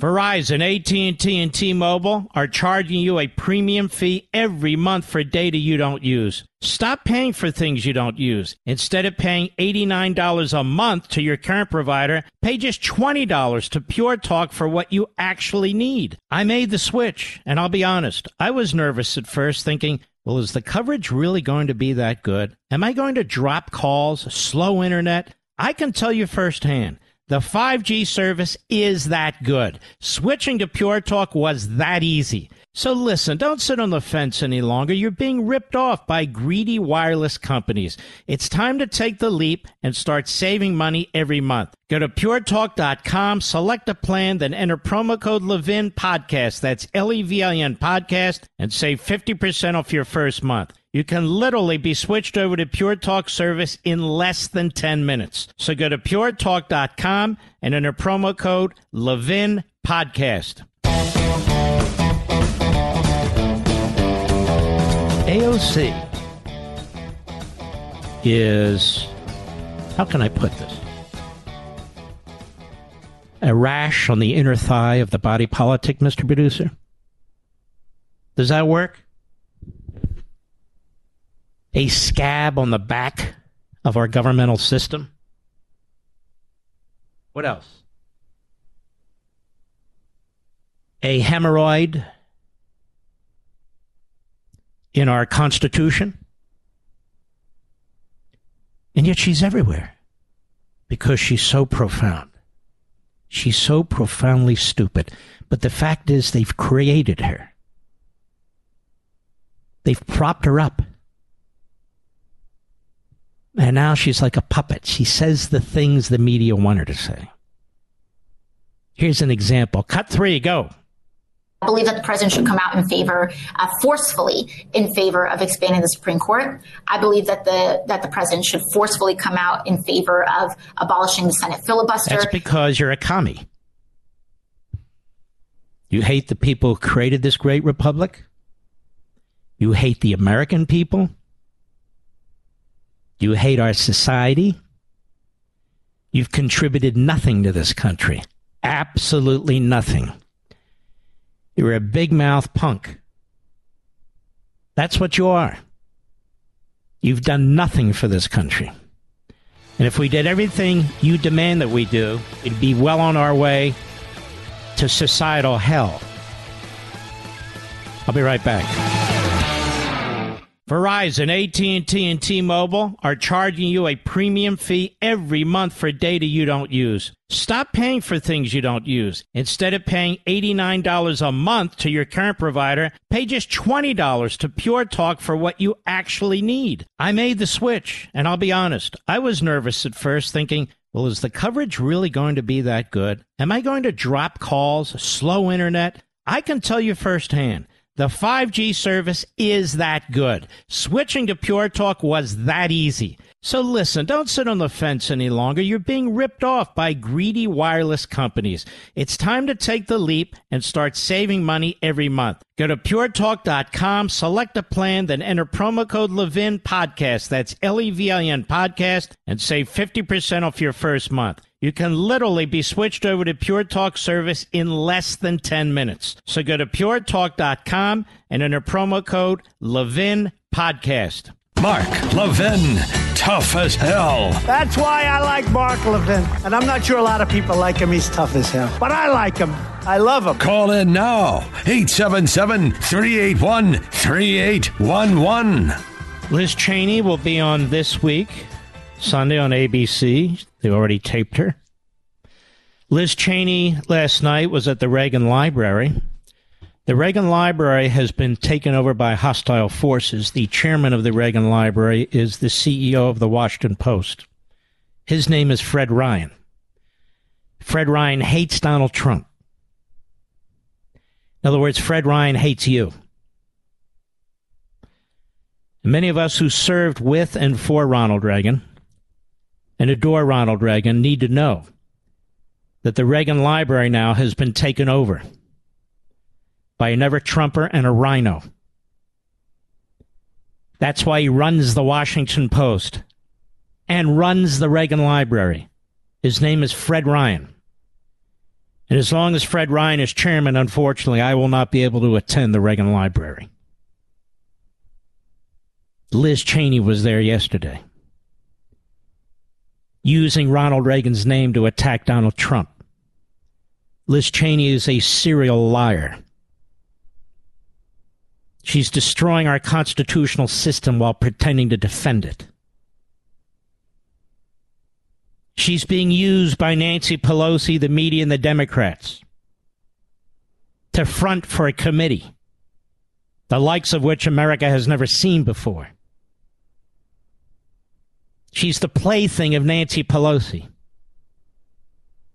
Verizon, AT&T, and T-Mobile are charging you a premium fee every month for data you don't use. Stop paying for things you don't use. Instead of paying $89 a month to your current provider, pay just $20 to Pure Talk for what you actually need. I made the switch, and I'll be honest, I was nervous at first thinking, well, is the coverage really going to be that good? Am I going to drop calls, slow internet? I can tell you firsthand. The 5G service is that good. Switching to Pure Talk was that easy. So listen, don't sit on the fence any longer. You're being ripped off by greedy wireless companies. It's time to take the leap and start saving money every month. Go to puretalk.com, select a plan, then enter promo code Levin Podcast. That's L E V I N Podcast and save 50% off your first month. You can literally be switched over to Pure Talk service in less than 10 minutes. So go to puretalk.com and enter promo code Levin Podcast. AOC is, how can I put this? A rash on the inner thigh of the body politic, Mr. Producer? Does that work? A scab on the back of our governmental system. What else? A hemorrhoid in our Constitution. And yet she's everywhere because she's so profound. She's so profoundly stupid. But the fact is, they've created her, they've propped her up. And now she's like a puppet. She says the things the media want her to say. Here's an example. Cut three, go. I believe that the president should come out in favor, uh, forcefully in favor of expanding the Supreme Court. I believe that the that the president should forcefully come out in favor of abolishing the Senate filibuster. That's because you're a commie. You hate the people who created this great republic. You hate the American people. You hate our society. You've contributed nothing to this country. Absolutely nothing. You're a big mouth punk. That's what you are. You've done nothing for this country. And if we did everything you demand that we do, we'd be well on our way to societal hell. I'll be right back. Verizon, AT&T, and T-Mobile are charging you a premium fee every month for data you don't use. Stop paying for things you don't use. Instead of paying $89 a month to your current provider, pay just $20 to Pure Talk for what you actually need. I made the switch, and I'll be honest, I was nervous at first thinking, well, is the coverage really going to be that good? Am I going to drop calls, slow internet? I can tell you firsthand. The 5G service is that good. Switching to Pure Talk was that easy. So listen, don't sit on the fence any longer. You're being ripped off by greedy wireless companies. It's time to take the leap and start saving money every month. Go to puretalk.com, select a plan, then enter promo code Levin Podcast. That's L E V I N Podcast and save 50% off your first month. You can literally be switched over to Pure Talk service in less than 10 minutes. So go to puretalk.com and enter promo code Levin Podcast. Mark Levin, tough as hell. That's why I like Mark Levin. And I'm not sure a lot of people like him. He's tough as hell. But I like him. I love him. Call in now 877 381 3811. Liz Cheney will be on this week, Sunday on ABC. They already taped her. Liz Cheney last night was at the Reagan Library. The Reagan Library has been taken over by hostile forces. The chairman of the Reagan Library is the CEO of the Washington Post. His name is Fred Ryan. Fred Ryan hates Donald Trump. In other words, Fred Ryan hates you. Many of us who served with and for Ronald Reagan and adore Ronald Reagan need to know that the Reagan Library now has been taken over by a never Trumper and a rhino. That's why he runs the Washington Post and runs the Reagan Library. His name is Fred Ryan. And as long as Fred Ryan is chairman, unfortunately, I will not be able to attend the Reagan Library. Liz Cheney was there yesterday, using Ronald Reagan's name to attack Donald Trump. Liz Cheney is a serial liar. She's destroying our constitutional system while pretending to defend it. She's being used by Nancy Pelosi, the media, and the Democrats to front for a committee, the likes of which America has never seen before. She's the plaything of Nancy Pelosi.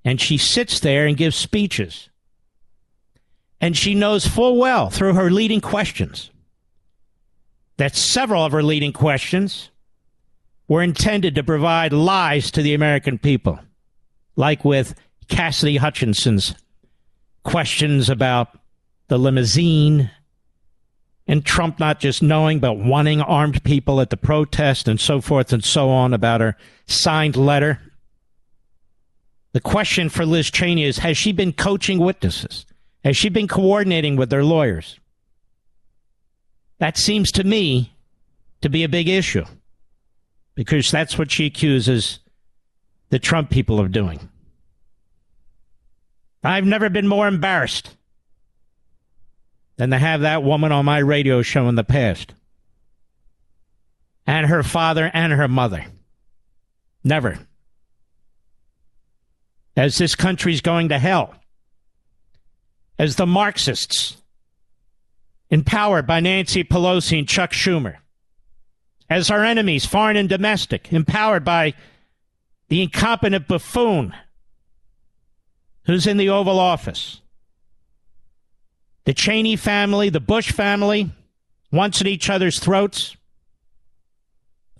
And she sits there and gives speeches. And she knows full well through her leading questions that several of her leading questions were intended to provide lies to the American people, like with Cassidy Hutchinson's questions about the limousine and Trump not just knowing but wanting armed people at the protest and so forth and so on about her signed letter. The question for Liz Cheney is Has she been coaching witnesses? Has she been coordinating with their lawyers? That seems to me to be a big issue because that's what she accuses the Trump people of doing. I've never been more embarrassed than to have that woman on my radio show in the past. And her father and her mother. Never. As this country's going to hell. As the Marxists, empowered by Nancy Pelosi and Chuck Schumer, as our enemies, foreign and domestic, empowered by the incompetent buffoon who's in the Oval Office. The Cheney family, the Bush family, once at each other's throats,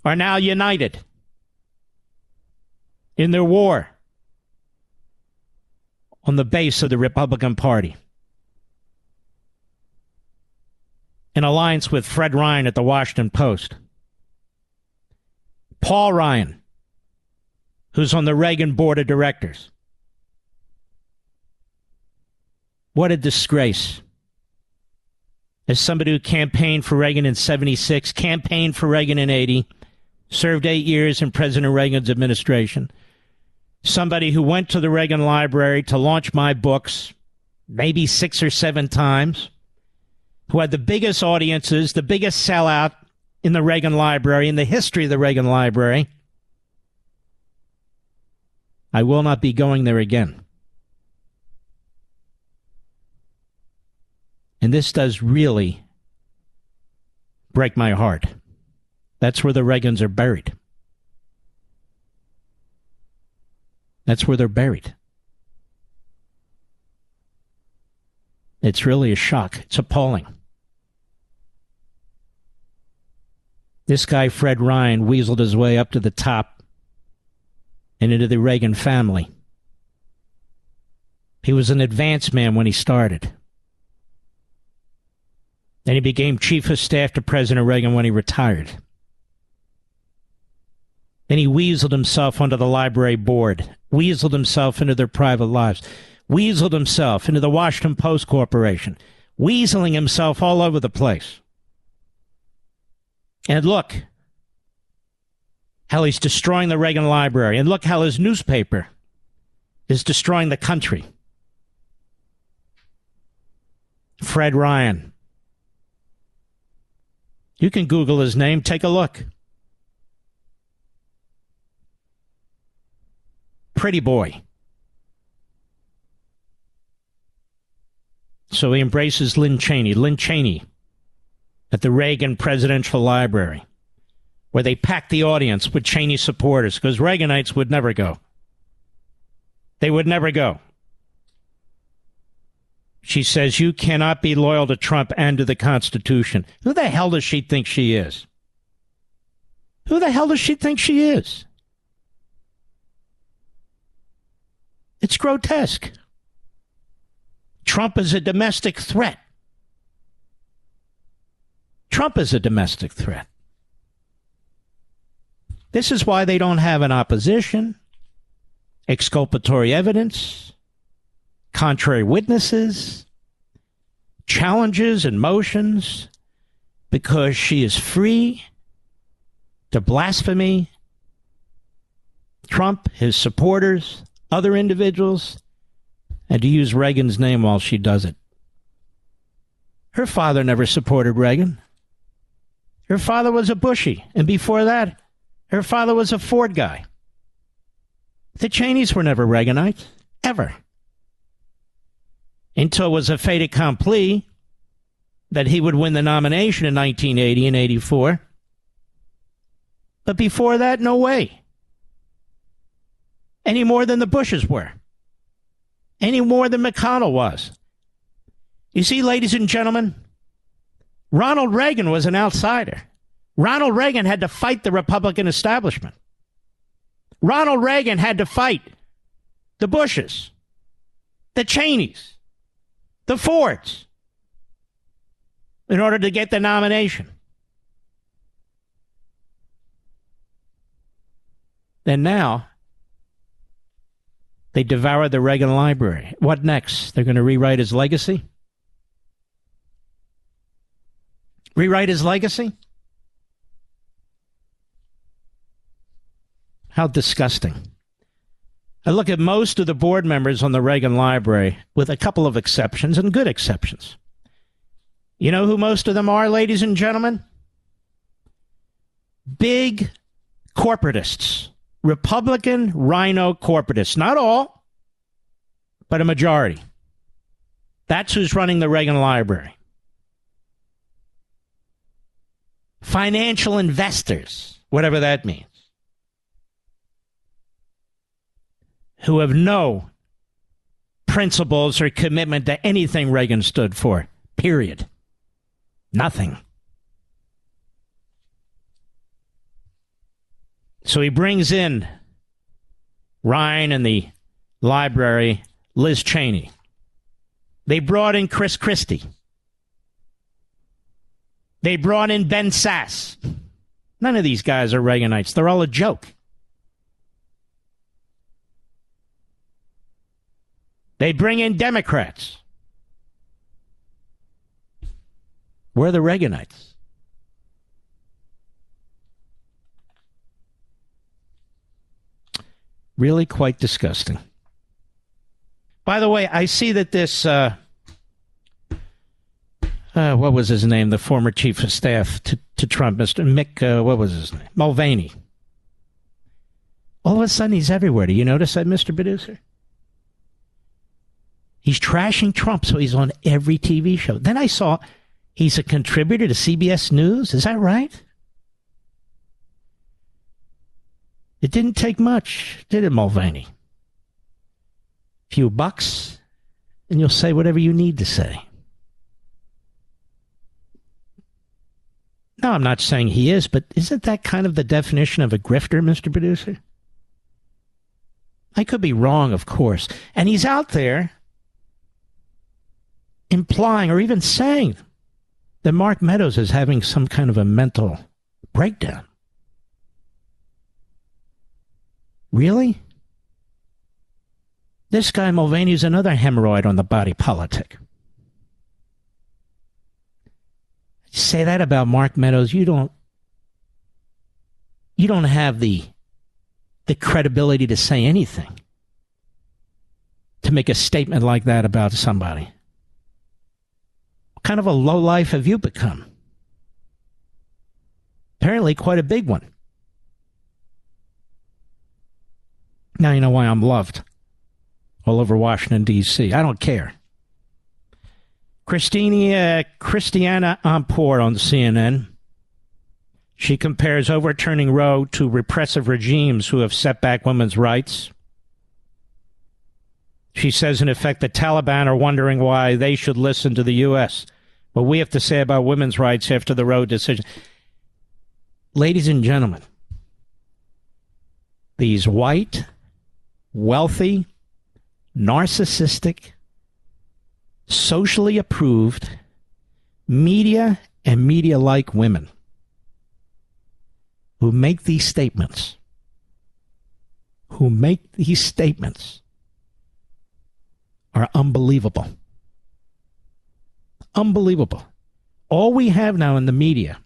are now united in their war on the base of the Republican Party. In alliance with Fred Ryan at the Washington Post. Paul Ryan, who's on the Reagan board of directors. What a disgrace. As somebody who campaigned for Reagan in 76, campaigned for Reagan in 80, served eight years in President Reagan's administration, somebody who went to the Reagan Library to launch my books maybe six or seven times, who had the biggest audiences, the biggest sellout in the Reagan Library, in the history of the Reagan Library. I will not be going there again. And this does really break my heart. That's where the Reagans are buried. That's where they're buried. It's really a shock. It's appalling. This guy, Fred Ryan, weaseled his way up to the top and into the Reagan family. He was an advance man when he started. Then he became chief of staff to President Reagan when he retired. Then he weaseled himself onto the library board, weaseled himself into their private lives, weaseled himself into the Washington Post Corporation, weaseling himself all over the place. And look how he's destroying the Reagan Library. And look how his newspaper is destroying the country. Fred Ryan. You can Google his name, take a look. Pretty boy. So he embraces Lynn Cheney. Lynn Cheney at the Reagan Presidential Library, where they packed the audience with Cheney supporters because Reaganites would never go. They would never go. She says, You cannot be loyal to Trump and to the Constitution. Who the hell does she think she is? Who the hell does she think she is? It's grotesque. Trump is a domestic threat. Trump is a domestic threat. This is why they don't have an opposition, exculpatory evidence, contrary witnesses, challenges, and motions because she is free to blasphemy Trump, his supporters, other individuals, and to use Reagan's name while she does it. Her father never supported Reagan. Her father was a Bushy, and before that, her father was a Ford guy. The Cheneys were never Reaganites, ever. Until it was a fait accompli that he would win the nomination in 1980 and 84. But before that, no way. Any more than the Bushes were. Any more than McConnell was. You see, ladies and gentlemen, Ronald Reagan was an outsider. Ronald Reagan had to fight the Republican establishment. Ronald Reagan had to fight the Bushes, the Cheneys, the Fords in order to get the nomination. Then now, they devour the Reagan library. What next? They're going to rewrite his legacy? Rewrite his legacy? How disgusting. I look at most of the board members on the Reagan Library, with a couple of exceptions and good exceptions. You know who most of them are, ladies and gentlemen? Big corporatists. Republican rhino corporatists. Not all, but a majority. That's who's running the Reagan Library. Financial investors, whatever that means, who have no principles or commitment to anything Reagan stood for, period. Nothing. So he brings in Ryan and the library, Liz Cheney. They brought in Chris Christie. They brought in Ben Sasse. None of these guys are Reaganites. They're all a joke. They bring in Democrats. We're the Reaganites. Really quite disgusting. By the way, I see that this, uh, uh, what was his name? The former chief of staff to, to Trump, Mr. Mick, uh, what was his name? Mulvaney. All of a sudden, he's everywhere. Do you notice that, Mr. Producer? He's trashing Trump, so he's on every TV show. Then I saw he's a contributor to CBS News. Is that right? It didn't take much, did it, Mulvaney? A few bucks, and you'll say whatever you need to say. No, I'm not saying he is, but isn't that kind of the definition of a grifter, Mr. Producer? I could be wrong, of course. And he's out there implying or even saying that Mark Meadows is having some kind of a mental breakdown. Really? This guy Mulvaney is another hemorrhoid on the body politic. say that about Mark Meadows, you don't you don't have the the credibility to say anything. To make a statement like that about somebody. Kind of a low life have you become? Apparently quite a big one. Now you know why I'm loved all over Washington, D.C. I don't care. Christina, uh, Christiane Amanpour on CNN. She compares overturning Roe to repressive regimes who have set back women's rights. She says, in effect, the Taliban are wondering why they should listen to the U.S. What we have to say about women's rights after the Roe decision. Ladies and gentlemen, these white, wealthy, narcissistic, socially approved, media and media like women who make these statements, who make these statements, are unbelievable. Unbelievable. All we have now in the media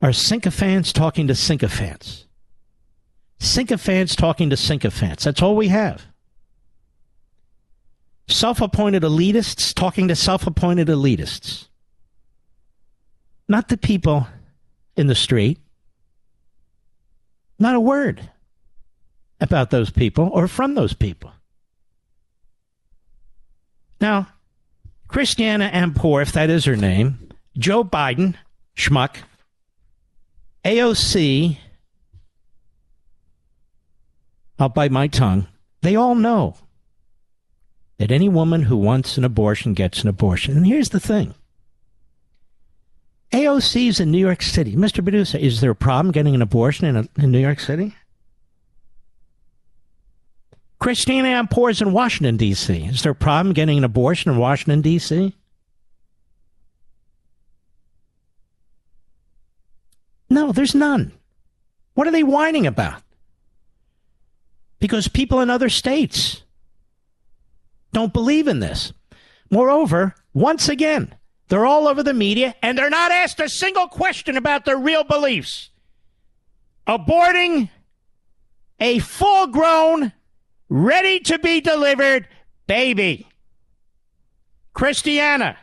are sycophants talking to sycophants. Sycophants talking to sycophants. That's all we have. Self appointed elitists talking to self appointed elitists. Not the people in the street. Not a word about those people or from those people. Now, Christiana Amanpour, if that is her name, Joe Biden, schmuck, AOC, I'll bite my tongue, they all know that any woman who wants an abortion gets an abortion. And here's the thing AOC is in New York City. Mr. Producer, is there a problem getting an abortion in, a, in New York City? Christina Amanpour is in Washington, D.C. Is there a problem getting an abortion in Washington, D.C.? No, there's none. What are they whining about? Because people in other states don't believe in this. Moreover, once again, they're all over the media and they're not asked a single question about their real beliefs. Aborting a full grown, ready to be delivered baby. Christiana,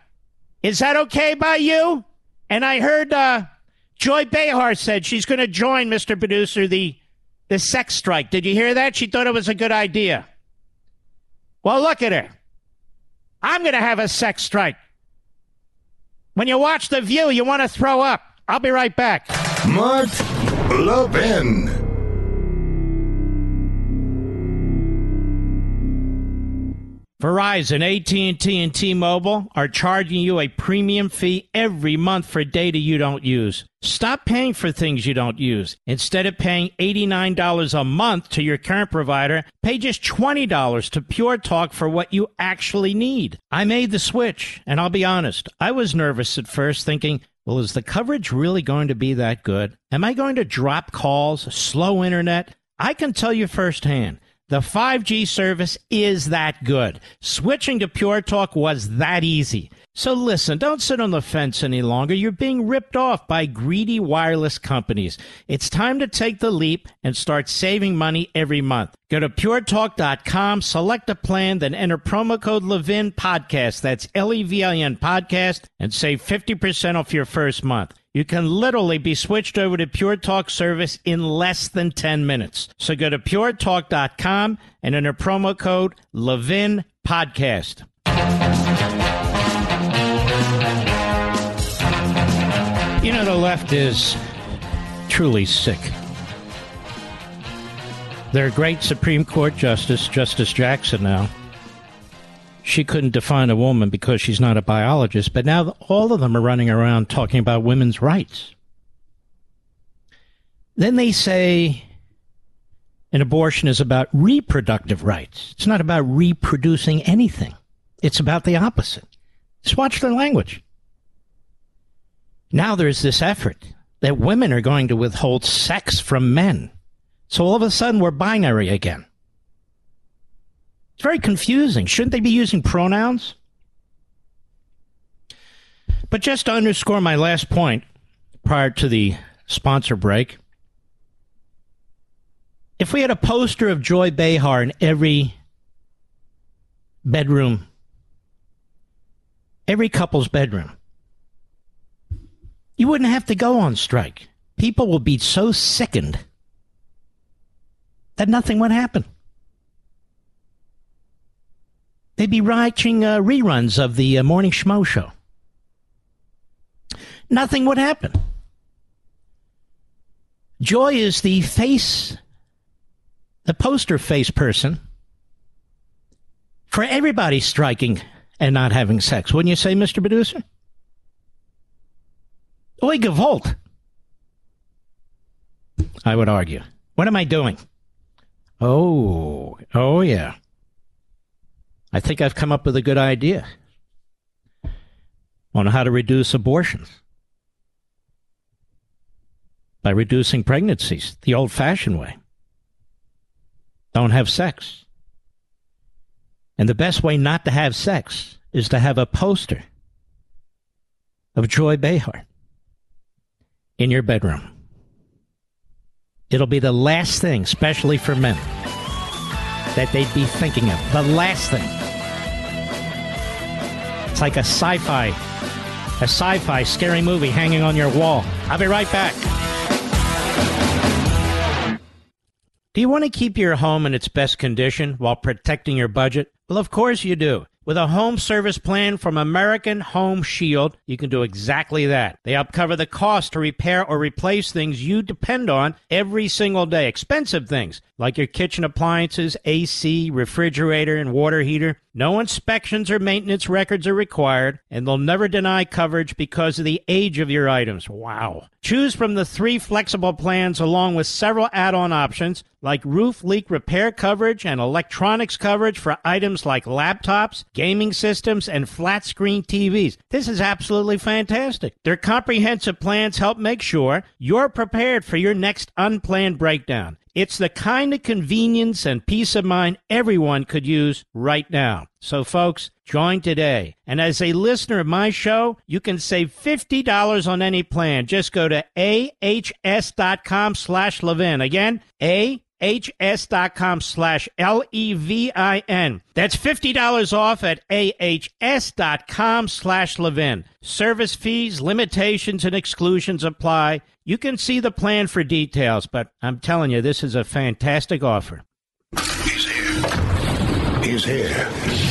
is that okay by you? And I heard uh, Joy Behar said she's going to join, Mr. Producer, the, the sex strike. Did you hear that? She thought it was a good idea. Well, look at her. I'm going to have a sex strike. When you watch The View, you want to throw up. I'll be right back. Mark Levin. Verizon, AT&T, and T-Mobile are charging you a premium fee every month for data you don't use. Stop paying for things you don't use. Instead of paying $89 a month to your current provider, pay just $20 to Pure Talk for what you actually need. I made the switch, and I'll be honest, I was nervous at first thinking, well, is the coverage really going to be that good? Am I going to drop calls, slow internet? I can tell you firsthand. The 5G service is that good. Switching to Pure Talk was that easy. So listen, don't sit on the fence any longer. You're being ripped off by greedy wireless companies. It's time to take the leap and start saving money every month. Go to puretalk.com, select a plan, then enter promo code Levin Podcast. That's L E V I N Podcast and save 50% off your first month. You can literally be switched over to Pure Talk service in less than 10 minutes. So go to puretalk.com and enter promo code Levin Podcast. You know, the left is truly sick. Their great Supreme Court Justice, Justice Jackson, now, she couldn't define a woman because she's not a biologist, but now all of them are running around talking about women's rights. Then they say an abortion is about reproductive rights. It's not about reproducing anything. It's about the opposite. Just watch their language. Now there's this effort that women are going to withhold sex from men. So all of a sudden we're binary again. It's very confusing. Shouldn't they be using pronouns? But just to underscore my last point prior to the sponsor break, if we had a poster of Joy Behar in every bedroom, every couple's bedroom, you wouldn't have to go on strike. People will be so sickened that nothing would happen. They'd be watching uh, reruns of the uh, Morning Schmo show. Nothing would happen. Joy is the face, the poster face person for everybody striking and not having sex. Wouldn't you say, Mr. Producer? Oi, Gavolt. I would argue. What am I doing? Oh, oh yeah. I think I've come up with a good idea on how to reduce abortions by reducing pregnancies the old fashioned way. Don't have sex. And the best way not to have sex is to have a poster of Joy Behar in your bedroom. It'll be the last thing, especially for men, that they'd be thinking of. The last thing. It's like a sci fi, a sci fi scary movie hanging on your wall. I'll be right back. Do you want to keep your home in its best condition while protecting your budget? Well, of course you do. With a home service plan from American Home Shield, you can do exactly that. They help cover the cost to repair or replace things you depend on every single day. Expensive things like your kitchen appliances, AC, refrigerator, and water heater. No inspections or maintenance records are required, and they'll never deny coverage because of the age of your items. Wow. Choose from the three flexible plans along with several add on options like roof leak repair coverage and electronics coverage for items like laptops, gaming systems, and flat screen TVs. This is absolutely fantastic. Their comprehensive plans help make sure you're prepared for your next unplanned breakdown. It's the kind of convenience and peace of mind everyone could use right now. So, folks, join today. And as a listener of my show, you can save $50 on any plan. Just go to ahs.com slash Levin. Again, A ahs.com slash L-E-V-I-N. That's $50 off at ahs.com slash Levin. Service fees, limitations, and exclusions apply. You can see the plan for details, but I'm telling you, this is a fantastic offer. He's here. He's here.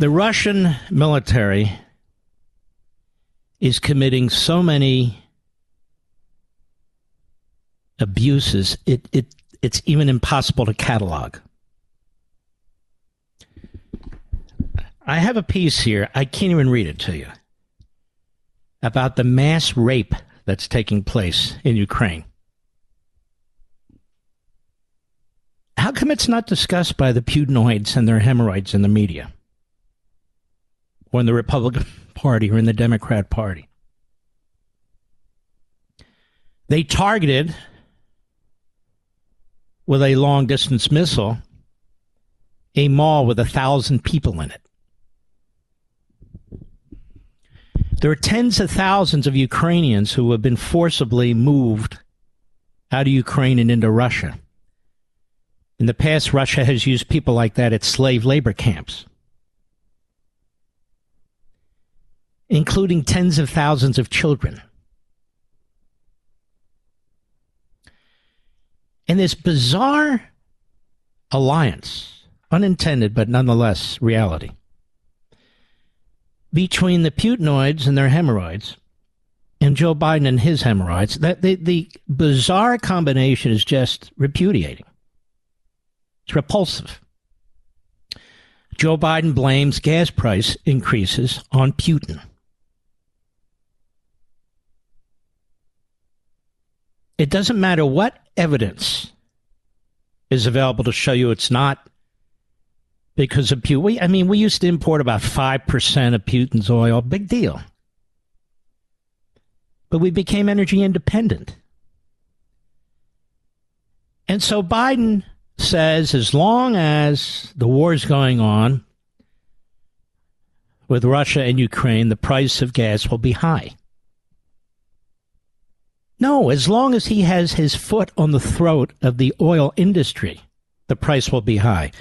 The Russian military is committing so many abuses, it, it, it's even impossible to catalog. I have a piece here, I can't even read it to you, about the mass rape that's taking place in Ukraine. How come it's not discussed by the Putinoids and their hemorrhoids in the media? Or in the Republican Party or in the Democrat Party. They targeted with a long distance missile a mall with a thousand people in it. There are tens of thousands of Ukrainians who have been forcibly moved out of Ukraine and into Russia. In the past, Russia has used people like that at slave labor camps. Including tens of thousands of children. And this bizarre alliance, unintended but nonetheless reality, between the Putinoids and their hemorrhoids and Joe Biden and his hemorrhoids, that the, the bizarre combination is just repudiating. It's repulsive. Joe Biden blames gas price increases on Putin. It doesn't matter what evidence is available to show you it's not because of Putin. I mean, we used to import about 5% of Putin's oil. Big deal. But we became energy independent. And so Biden says as long as the war is going on with Russia and Ukraine, the price of gas will be high. No, as long as he has his foot on the throat of the oil industry, the price will be high.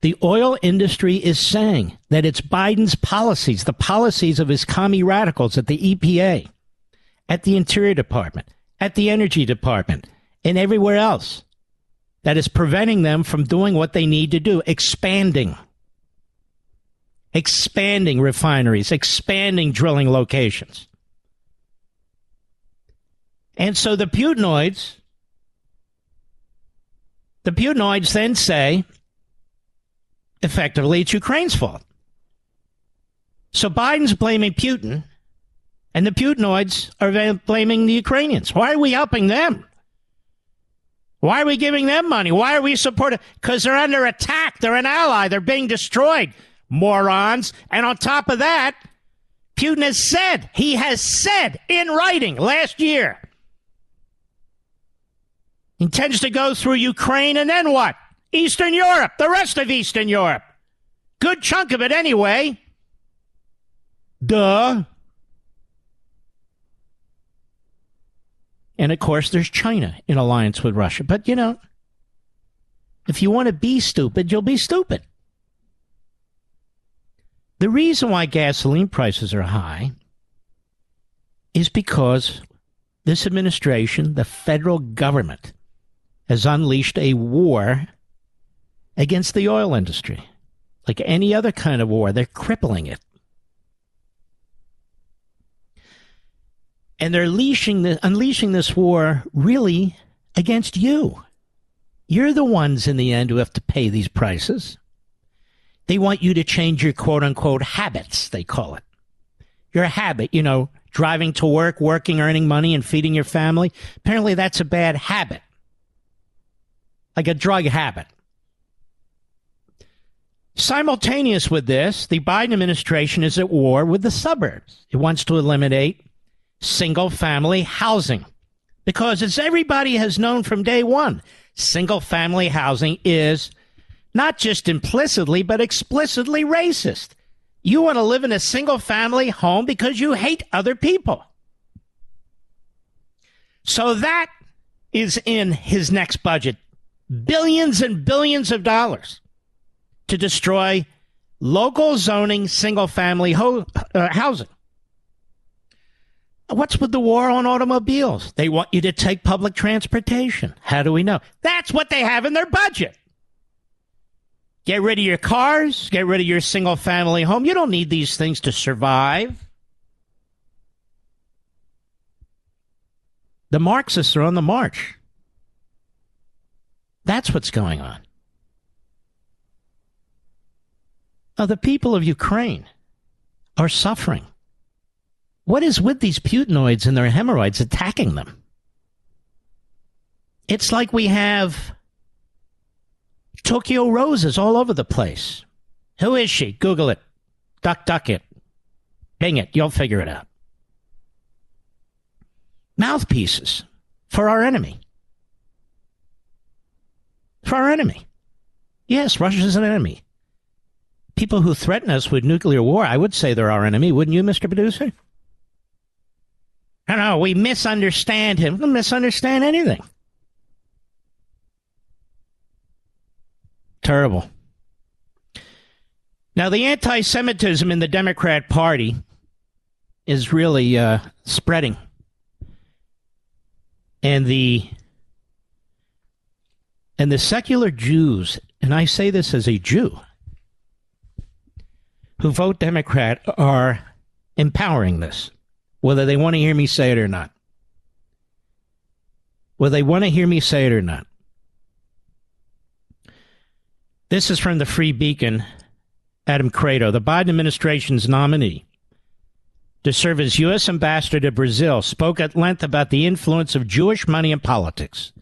The oil industry is saying that it's Biden's policies, the policies of his commie radicals at the EPA, at the Interior Department, at the Energy Department, and everywhere else that is preventing them from doing what they need to do, expanding. Expanding refineries, expanding drilling locations. And so the Putinoids, the Putinoids then say effectively it's Ukraine's fault. So Biden's blaming Putin, and the Putinoids are blaming the Ukrainians. Why are we helping them? Why are we giving them money? Why are we supporting? Because they're under attack. They're an ally. They're being destroyed. Morons. And on top of that, Putin has said, he has said in writing last year, intends to go through Ukraine and then what? Eastern Europe, the rest of Eastern Europe. Good chunk of it anyway. Duh. And of course, there's China in alliance with Russia. But, you know, if you want to be stupid, you'll be stupid. The reason why gasoline prices are high is because this administration, the federal government, has unleashed a war against the oil industry. Like any other kind of war, they're crippling it. And they're unleashing, the, unleashing this war really against you. You're the ones in the end who have to pay these prices. They want you to change your quote unquote habits, they call it. Your habit, you know, driving to work, working, earning money, and feeding your family. Apparently, that's a bad habit, like a drug habit. Simultaneous with this, the Biden administration is at war with the suburbs. It wants to eliminate single family housing. Because as everybody has known from day one, single family housing is not just implicitly, but explicitly racist. You want to live in a single family home because you hate other people. So that is in his next budget. Billions and billions of dollars to destroy local zoning single family ho- uh, housing. What's with the war on automobiles? They want you to take public transportation. How do we know? That's what they have in their budget. Get rid of your cars, get rid of your single family home. You don't need these things to survive. The Marxists are on the march. That's what's going on. Now, the people of Ukraine are suffering. What is with these Putinoids and their hemorrhoids attacking them? It's like we have Tokyo Roses all over the place. Who is she? Google it. Duck, duck it. Bing it. You'll figure it out. Mouthpieces for our enemy. For our enemy. Yes, Russia's an enemy. People who threaten us with nuclear war, I would say they're our enemy, wouldn't you, Mr. Producer? No, no, we misunderstand him. We misunderstand anything. Terrible. Now, the anti Semitism in the Democrat Party is really uh, spreading. And the and the secular Jews, and I say this as a Jew, who vote Democrat are empowering this whether they want to hear me say it or not. Whether they want to hear me say it or not. This is from the Free Beacon, Adam Kredo, the Biden administration's nominee to serve as U.S. ambassador to Brazil, spoke at length about the influence of Jewish money in politics,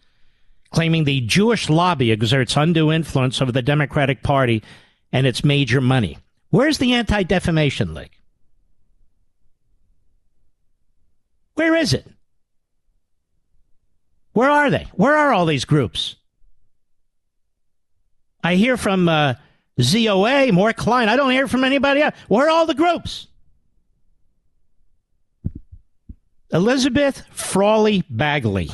claiming the Jewish lobby exerts undue influence over the Democratic Party and its major money. Where's the Anti Defamation League? Where is it? Where are they? Where are all these groups? I hear from uh, ZOA, Mort Klein. I don't hear from anybody else. Where are all the groups? Elizabeth Frawley Bagley,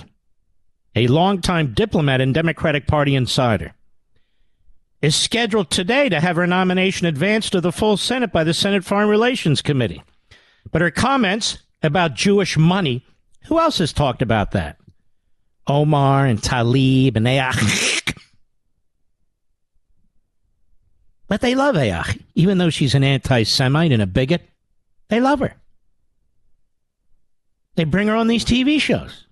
a longtime diplomat and Democratic Party insider, is scheduled today to have her nomination advanced to the full Senate by the Senate Foreign Relations Committee. But her comments about Jewish money. Who else has talked about that? Omar and Tlaib and Ayach. but they love Ayach, even though she's an anti Semite and a bigot. They love her. They bring her on these TV shows.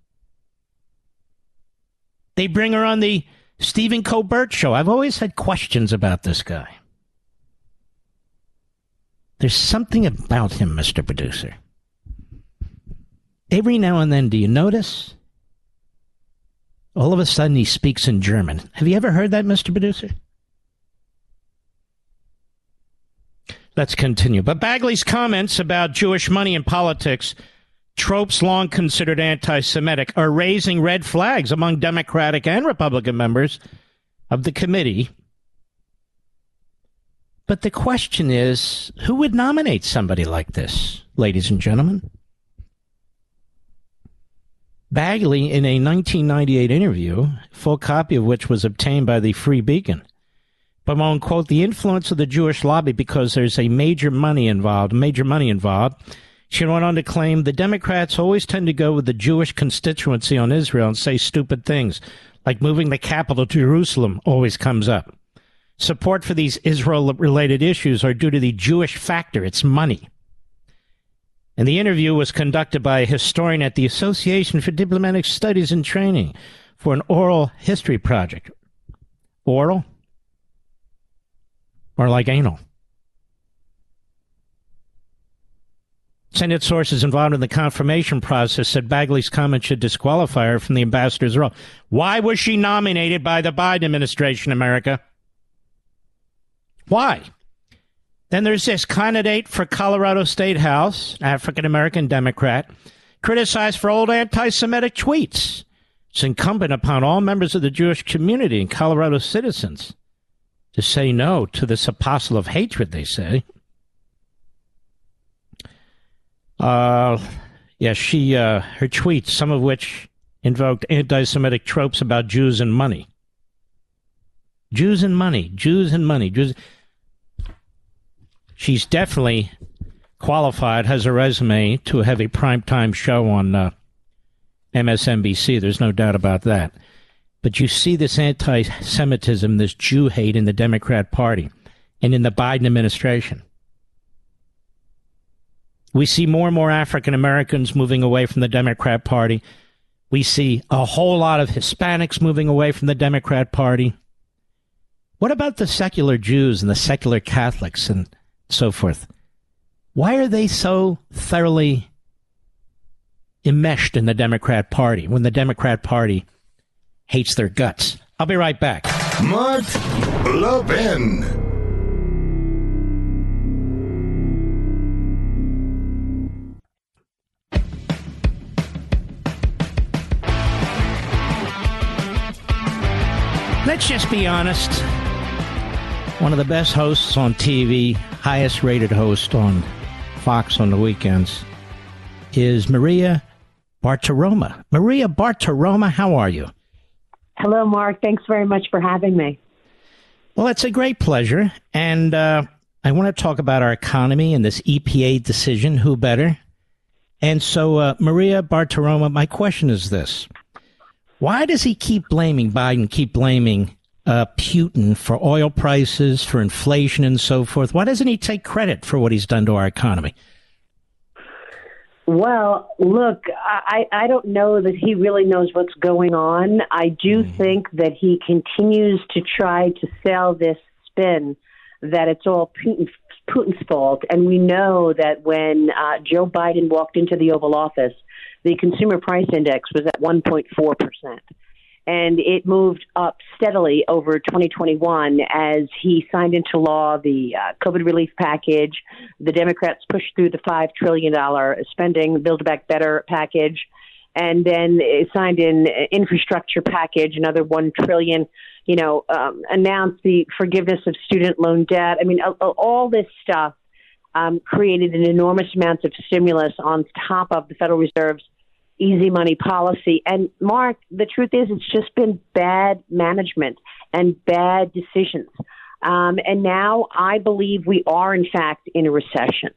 They bring her on the Stephen Colbert show. I've always had questions about this guy. There's something about him, Mr. Producer. Every now and then, do you notice? All of a sudden, he speaks in German. Have you ever heard that, Mr. Producer? Let's continue. But Bagley's comments about Jewish money in politics, tropes long considered anti Semitic, are raising red flags among Democratic and Republican members of the committee but the question is who would nominate somebody like this, ladies and gentlemen? Bagley, in a 1998 interview, full copy of which was obtained by the Free Beacon, bemoaned, quote, the influence of the Jewish lobby because there's a major money involved, major money involved. She went on to claim the Democrats always tend to go with the Jewish constituency on Israel and say stupid things, like moving the capital to Jerusalem always comes up. Support for these Israel related issues are due to the Jewish factor, it's money. And the interview was conducted by a historian at the Association for Diplomatic Studies and Training for an oral history project. Oral? Or like anal? Senate sources involved in the confirmation process said Bagley's comment should disqualify her from the ambassador's role. Why was she nominated by the Biden administration, America? Why? Then there's this candidate for Colorado State House, African American Democrat, criticized for old anti Semitic tweets. It's incumbent upon all members of the Jewish community and Colorado citizens to say no to this apostle of hatred, they say. Uh, yeah, she, uh, her tweets, some of which invoked anti Semitic tropes about Jews and money. Jews and money, Jews and money, Jews. She's definitely qualified, has a resume to have a primetime show on uh, MSNBC. There's no doubt about that. But you see this anti Semitism, this Jew hate in the Democrat Party and in the Biden administration. We see more and more African Americans moving away from the Democrat Party. We see a whole lot of Hispanics moving away from the Democrat Party. What about the secular Jews and the secular Catholics and so forth? Why are they so thoroughly enmeshed in the Democrat Party when the Democrat Party hates their guts? I'll be right back. Mark Levin. Let's just be honest one of the best hosts on TV, highest rated host on Fox on the weekends, is Maria Bartiromo. Maria Bartiromo, how are you? Hello, Mark. Thanks very much for having me. Well, it's a great pleasure. And uh, I want to talk about our economy and this EPA decision. Who better? And so, uh, Maria Bartiromo, my question is this Why does he keep blaming Biden, keep blaming uh, Putin for oil prices, for inflation, and so forth? Why doesn't he take credit for what he's done to our economy? Well, look, I, I don't know that he really knows what's going on. I do mm. think that he continues to try to sell this spin that it's all Putin, Putin's fault. And we know that when uh, Joe Biden walked into the Oval Office, the consumer price index was at 1.4 percent and it moved up steadily over 2021 as he signed into law the uh, COVID relief package. The Democrats pushed through the $5 trillion spending Build Back Better package, and then signed in infrastructure package, another 1 trillion, you know, um, announced the forgiveness of student loan debt. I mean, all this stuff um, created an enormous amount of stimulus on top of the Federal Reserve's easy money policy. And Mark, the truth is, it's just been bad management and bad decisions. Um, and now I believe we are, in fact, in a recession.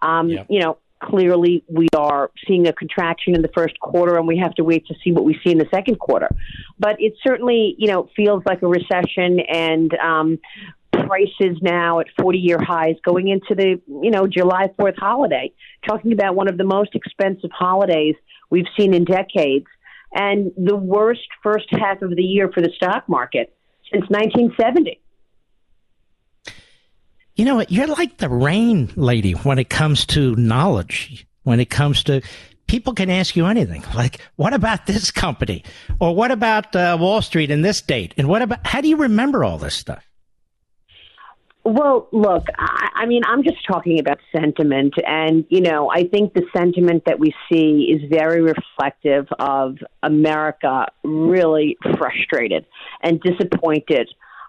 Um, yep. You know, clearly we are seeing a contraction in the first quarter, and we have to wait to see what we see in the second quarter. But it certainly, you know, feels like a recession, and um, prices now at 40 year highs going into the, you know, July 4th holiday, talking about one of the most expensive holidays we've seen in decades, and the worst first half of the year for the stock market since 1970. You know what? You're like the rain lady when it comes to knowledge. When it comes to people can ask you anything. Like, what about this company? Or what about uh, Wall Street in this date? And what about, how do you remember all this stuff? Well, look, I, I mean, I'm just talking about sentiment. And, you know, I think the sentiment that we see is very reflective of America really frustrated and disappointed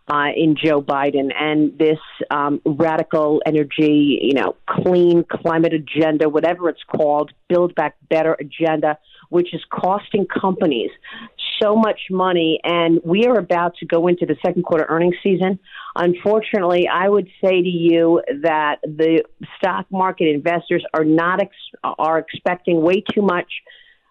uh, in Joe Biden and this um, radical energy, you know, clean climate agenda, whatever it's called, Build Back Better agenda, which is costing companies so much money. And we are about to go into the second quarter earnings season. Unfortunately, I would say to you that the stock market investors are not ex- are expecting way too much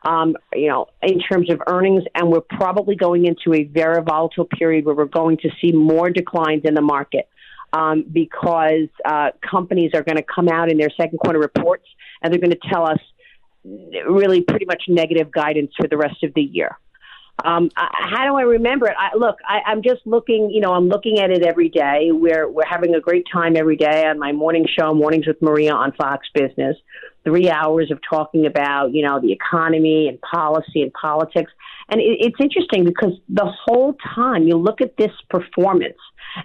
um, you know, in terms of earnings, and we're probably going into a very volatile period where we're going to see more declines in the market um, because uh, companies are going to come out in their second quarter reports and they're going to tell us really pretty much negative guidance for the rest of the year. Um, I, how do I remember it? I, look, I, I'm just looking. You know, I'm looking at it every day. We're we're having a great time every day on my morning show, Mornings with Maria on Fox Business. Three hours of talking about you know the economy and policy and politics, and it, it's interesting because the whole time you look at this performance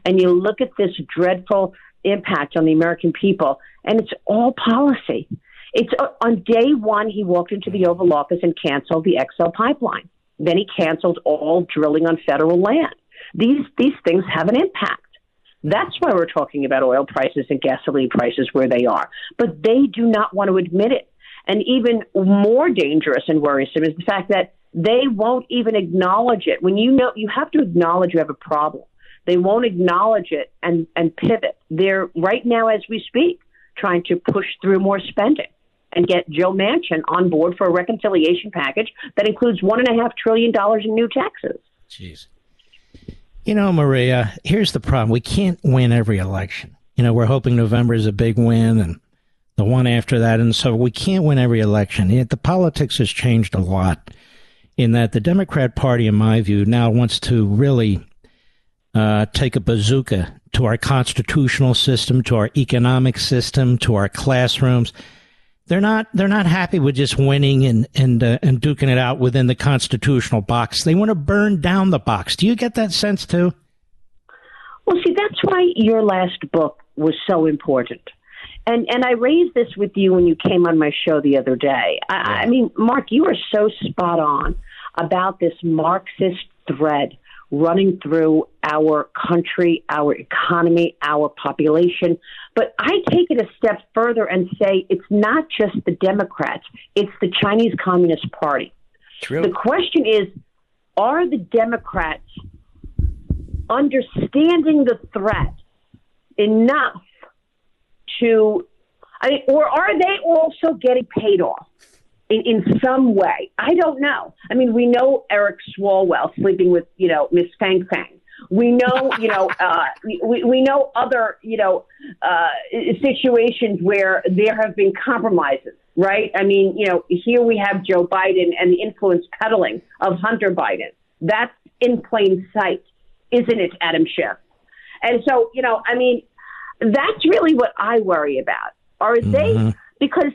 and you look at this dreadful impact on the American people, and it's all policy. It's uh, on day one he walked into the Oval Office and canceled the XL pipeline. Then he canceled all drilling on federal land. These these things have an impact. That's why we're talking about oil prices and gasoline prices where they are. But they do not want to admit it. And even more dangerous and worrisome is the fact that they won't even acknowledge it. When you know you have to acknowledge you have a problem. They won't acknowledge it and, and pivot. They're right now as we speak trying to push through more spending and get Joe Manchin on board for a reconciliation package that includes one and a half trillion dollars in new taxes. Jeez. You know, Maria, here's the problem. We can't win every election. You know, we're hoping November is a big win and the one after that. And so we can't win every election. Yet the politics has changed a lot in that the Democrat Party, in my view, now wants to really uh, take a bazooka to our constitutional system, to our economic system, to our classrooms they're not they're not happy with just winning and and uh, and duking it out within the constitutional box. They want to burn down the box. Do you get that sense too? Well, see, that's why your last book was so important. And and I raised this with you when you came on my show the other day. I, I mean, Mark, you are so spot on about this Marxist thread running through our country, our economy, our population. But I take it a step further and say it's not just the Democrats, it's the Chinese Communist Party. True. The question is are the Democrats understanding the threat enough to, I mean, or are they also getting paid off? In, in some way. I don't know. I mean, we know Eric Swalwell sleeping with, you know, Miss Fang Fang. We know, you know, uh, we, we know other, you know, uh, situations where there have been compromises, right? I mean, you know, here we have Joe Biden and the influence peddling of Hunter Biden. That's in plain sight, isn't it, Adam Schiff? And so, you know, I mean, that's really what I worry about. Are they, mm-hmm. because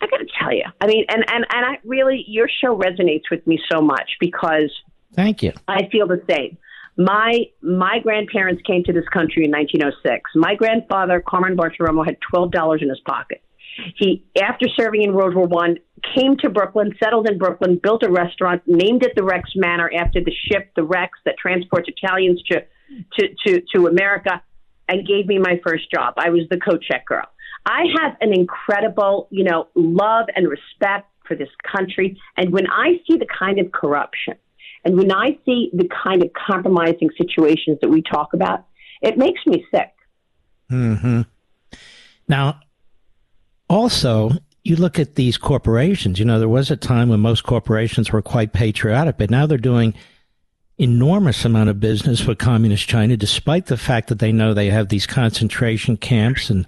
I got to tell you, I mean, and, and, and I really, your show resonates with me so much because thank you. I feel the same. My my grandparents came to this country in 1906. My grandfather, Carmen Bartiromo, had twelve dollars in his pocket. He, after serving in World War One, came to Brooklyn, settled in Brooklyn, built a restaurant, named it the Rex Manor after the ship, the Rex, that transports Italians to to to, to America, and gave me my first job. I was the coat check girl. I have an incredible, you know, love and respect for this country. And when I see the kind of corruption and when I see the kind of compromising situations that we talk about, it makes me sick. Hmm. Now, also, you look at these corporations. You know, there was a time when most corporations were quite patriotic, but now they're doing enormous amount of business with communist China, despite the fact that they know they have these concentration camps and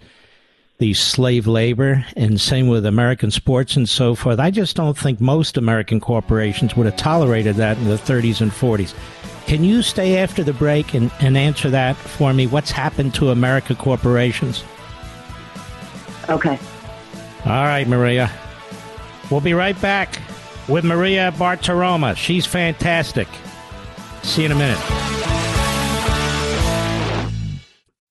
the slave labor, and same with American sports and so forth. I just don't think most American corporations would have tolerated that in the 30s and 40s. Can you stay after the break and, and answer that for me? What's happened to America corporations? Okay. All right, Maria. We'll be right back with Maria Bartiromo. She's fantastic. See you in a minute.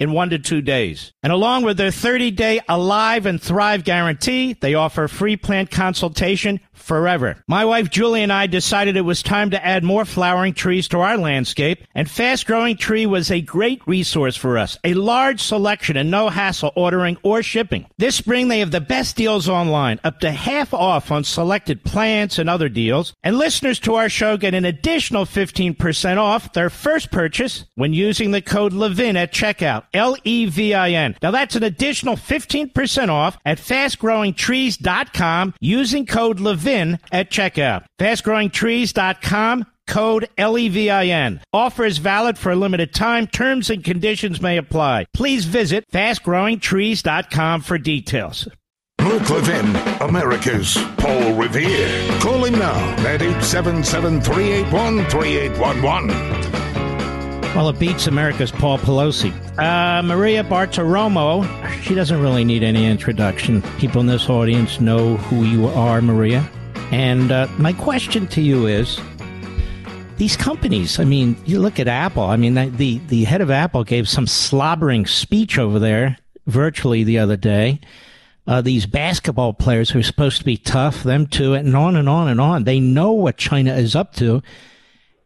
in one to two days. And along with their 30 day Alive and Thrive guarantee, they offer free plant consultation forever. My wife Julie and I decided it was time to add more flowering trees to our landscape, and Fast Growing Tree was a great resource for us. A large selection and no hassle ordering or shipping. This spring they have the best deals online, up to half off on selected plants and other deals. And listeners to our show get an additional 15% off their first purchase when using the code LEVIN at checkout. L E V I N. Now that's an additional 15% off at fastgrowingtrees.com using code LEVIN at checkout. Fastgrowingtrees.com code LEVIN. Offer is valid for a limited time. Terms and conditions may apply. Please visit fastgrowingtrees.com for details. Mark Levin, America's Paul Revere. Call him now at 877 381 3811. Well, it beats America's Paul Pelosi. Uh, Maria Bartiromo, she doesn't really need any introduction. People in this audience know who you are, Maria. And uh, my question to you is these companies, I mean, you look at Apple, I mean, the, the head of Apple gave some slobbering speech over there virtually the other day. Uh, these basketball players who are supposed to be tough, them too, and on and on and on. They know what China is up to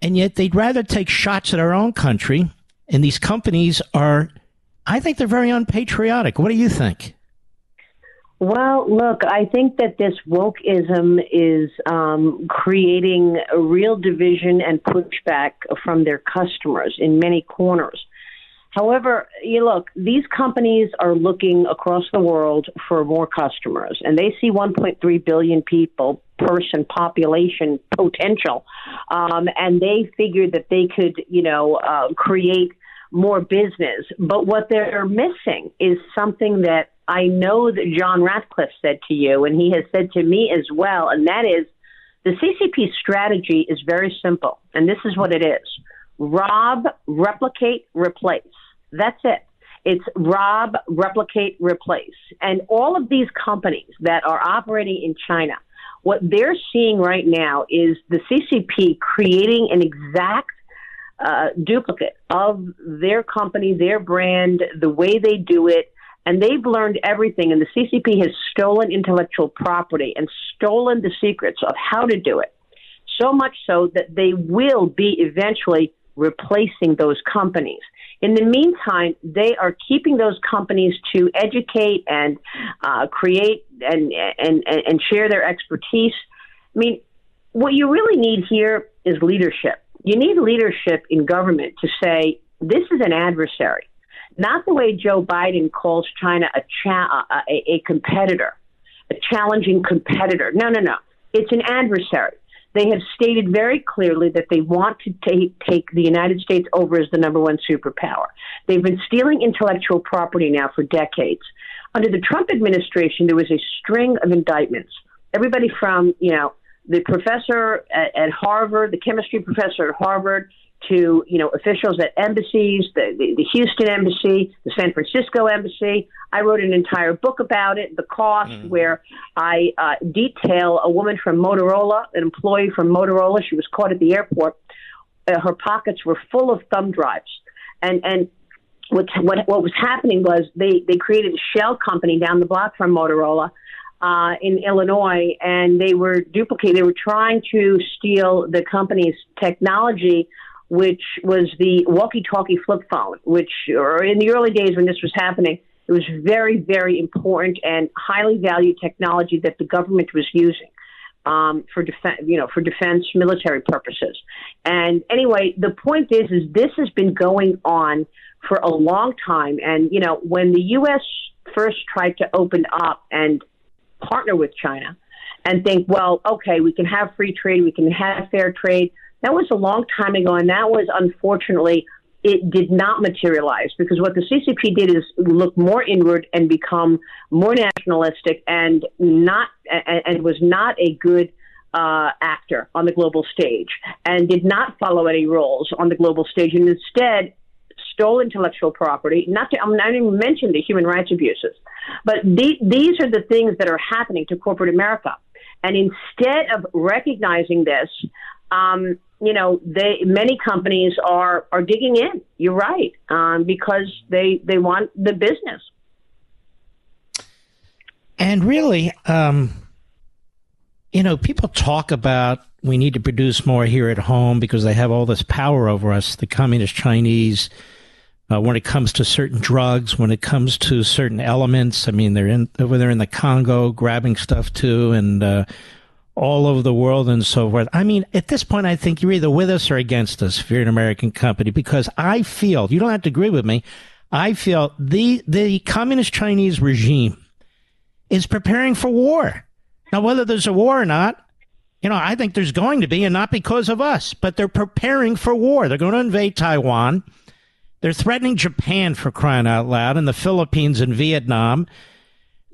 and yet they'd rather take shots at our own country. And these companies are, I think they're very unpatriotic. What do you think? Well, look, I think that this wokeism is um, creating a real division and pushback from their customers in many corners. However, you look, these companies are looking across the world for more customers, and they see 1.3 billion people person population potential, um, and they figured that they could, you know, uh, create more business. But what they're missing is something that I know that John Ratcliffe said to you, and he has said to me as well, and that is the CCP strategy is very simple, and this is what it is rob, replicate, replace. That's it. It's rob, replicate, replace. And all of these companies that are operating in China, what they're seeing right now is the CCP creating an exact uh, duplicate of their company, their brand, the way they do it. And they've learned everything. And the CCP has stolen intellectual property and stolen the secrets of how to do it. So much so that they will be eventually replacing those companies. In the meantime, they are keeping those companies to educate and uh, create and, and, and share their expertise. I mean, what you really need here is leadership. You need leadership in government to say, this is an adversary, not the way Joe Biden calls China a, cha- a, a competitor, a challenging competitor. No, no, no. It's an adversary. They have stated very clearly that they want to take, take the United States over as the number one superpower. They've been stealing intellectual property now for decades. Under the Trump administration, there was a string of indictments. Everybody from, you know, the professor at, at Harvard, the chemistry professor at Harvard, to you know officials at embassies, the, the, the Houston embassy, the San Francisco embassy. I wrote an entire book about it, the cost, mm. where I uh, detail a woman from Motorola, an employee from Motorola. She was caught at the airport. Uh, her pockets were full of thumb drives, and and what what what was happening was they they created a shell company down the block from Motorola. Uh, in Illinois, and they were duplicating. They were trying to steal the company's technology which was the walkie-talkie flip phone, which, or in the early days when this was happening, it was very, very important and highly valued technology that the government was using. um, for defense, you know, for defense military purposes. And anyway, the point is, is this has been going on for a long time. And you know, when the U.S. first tried to open up and partner with China, and think, well, okay, we can have free trade, we can have fair trade. That was a long time ago, and that was unfortunately it did not materialize because what the CCP did is look more inward and become more nationalistic and not and, and was not a good uh, actor on the global stage and did not follow any rules on the global stage and instead stole intellectual property. Not to, I'm not even mention the human rights abuses, but the, these are the things that are happening to corporate America. And instead of recognizing this, um, you know, they many companies are are digging in. You're right, um, because they they want the business. And really, um, you know, people talk about we need to produce more here at home because they have all this power over us, the communist Chinese. Uh, when it comes to certain drugs, when it comes to certain elements, I mean, they're in over there in the Congo grabbing stuff too, and uh, all over the world and so forth. I mean, at this point, I think you're either with us or against us if you're an American company, because I feel, you don't have to agree with me, I feel the, the communist Chinese regime is preparing for war. Now, whether there's a war or not, you know, I think there's going to be, and not because of us, but they're preparing for war. They're going to invade Taiwan. They're threatening Japan for crying out loud, and the Philippines and Vietnam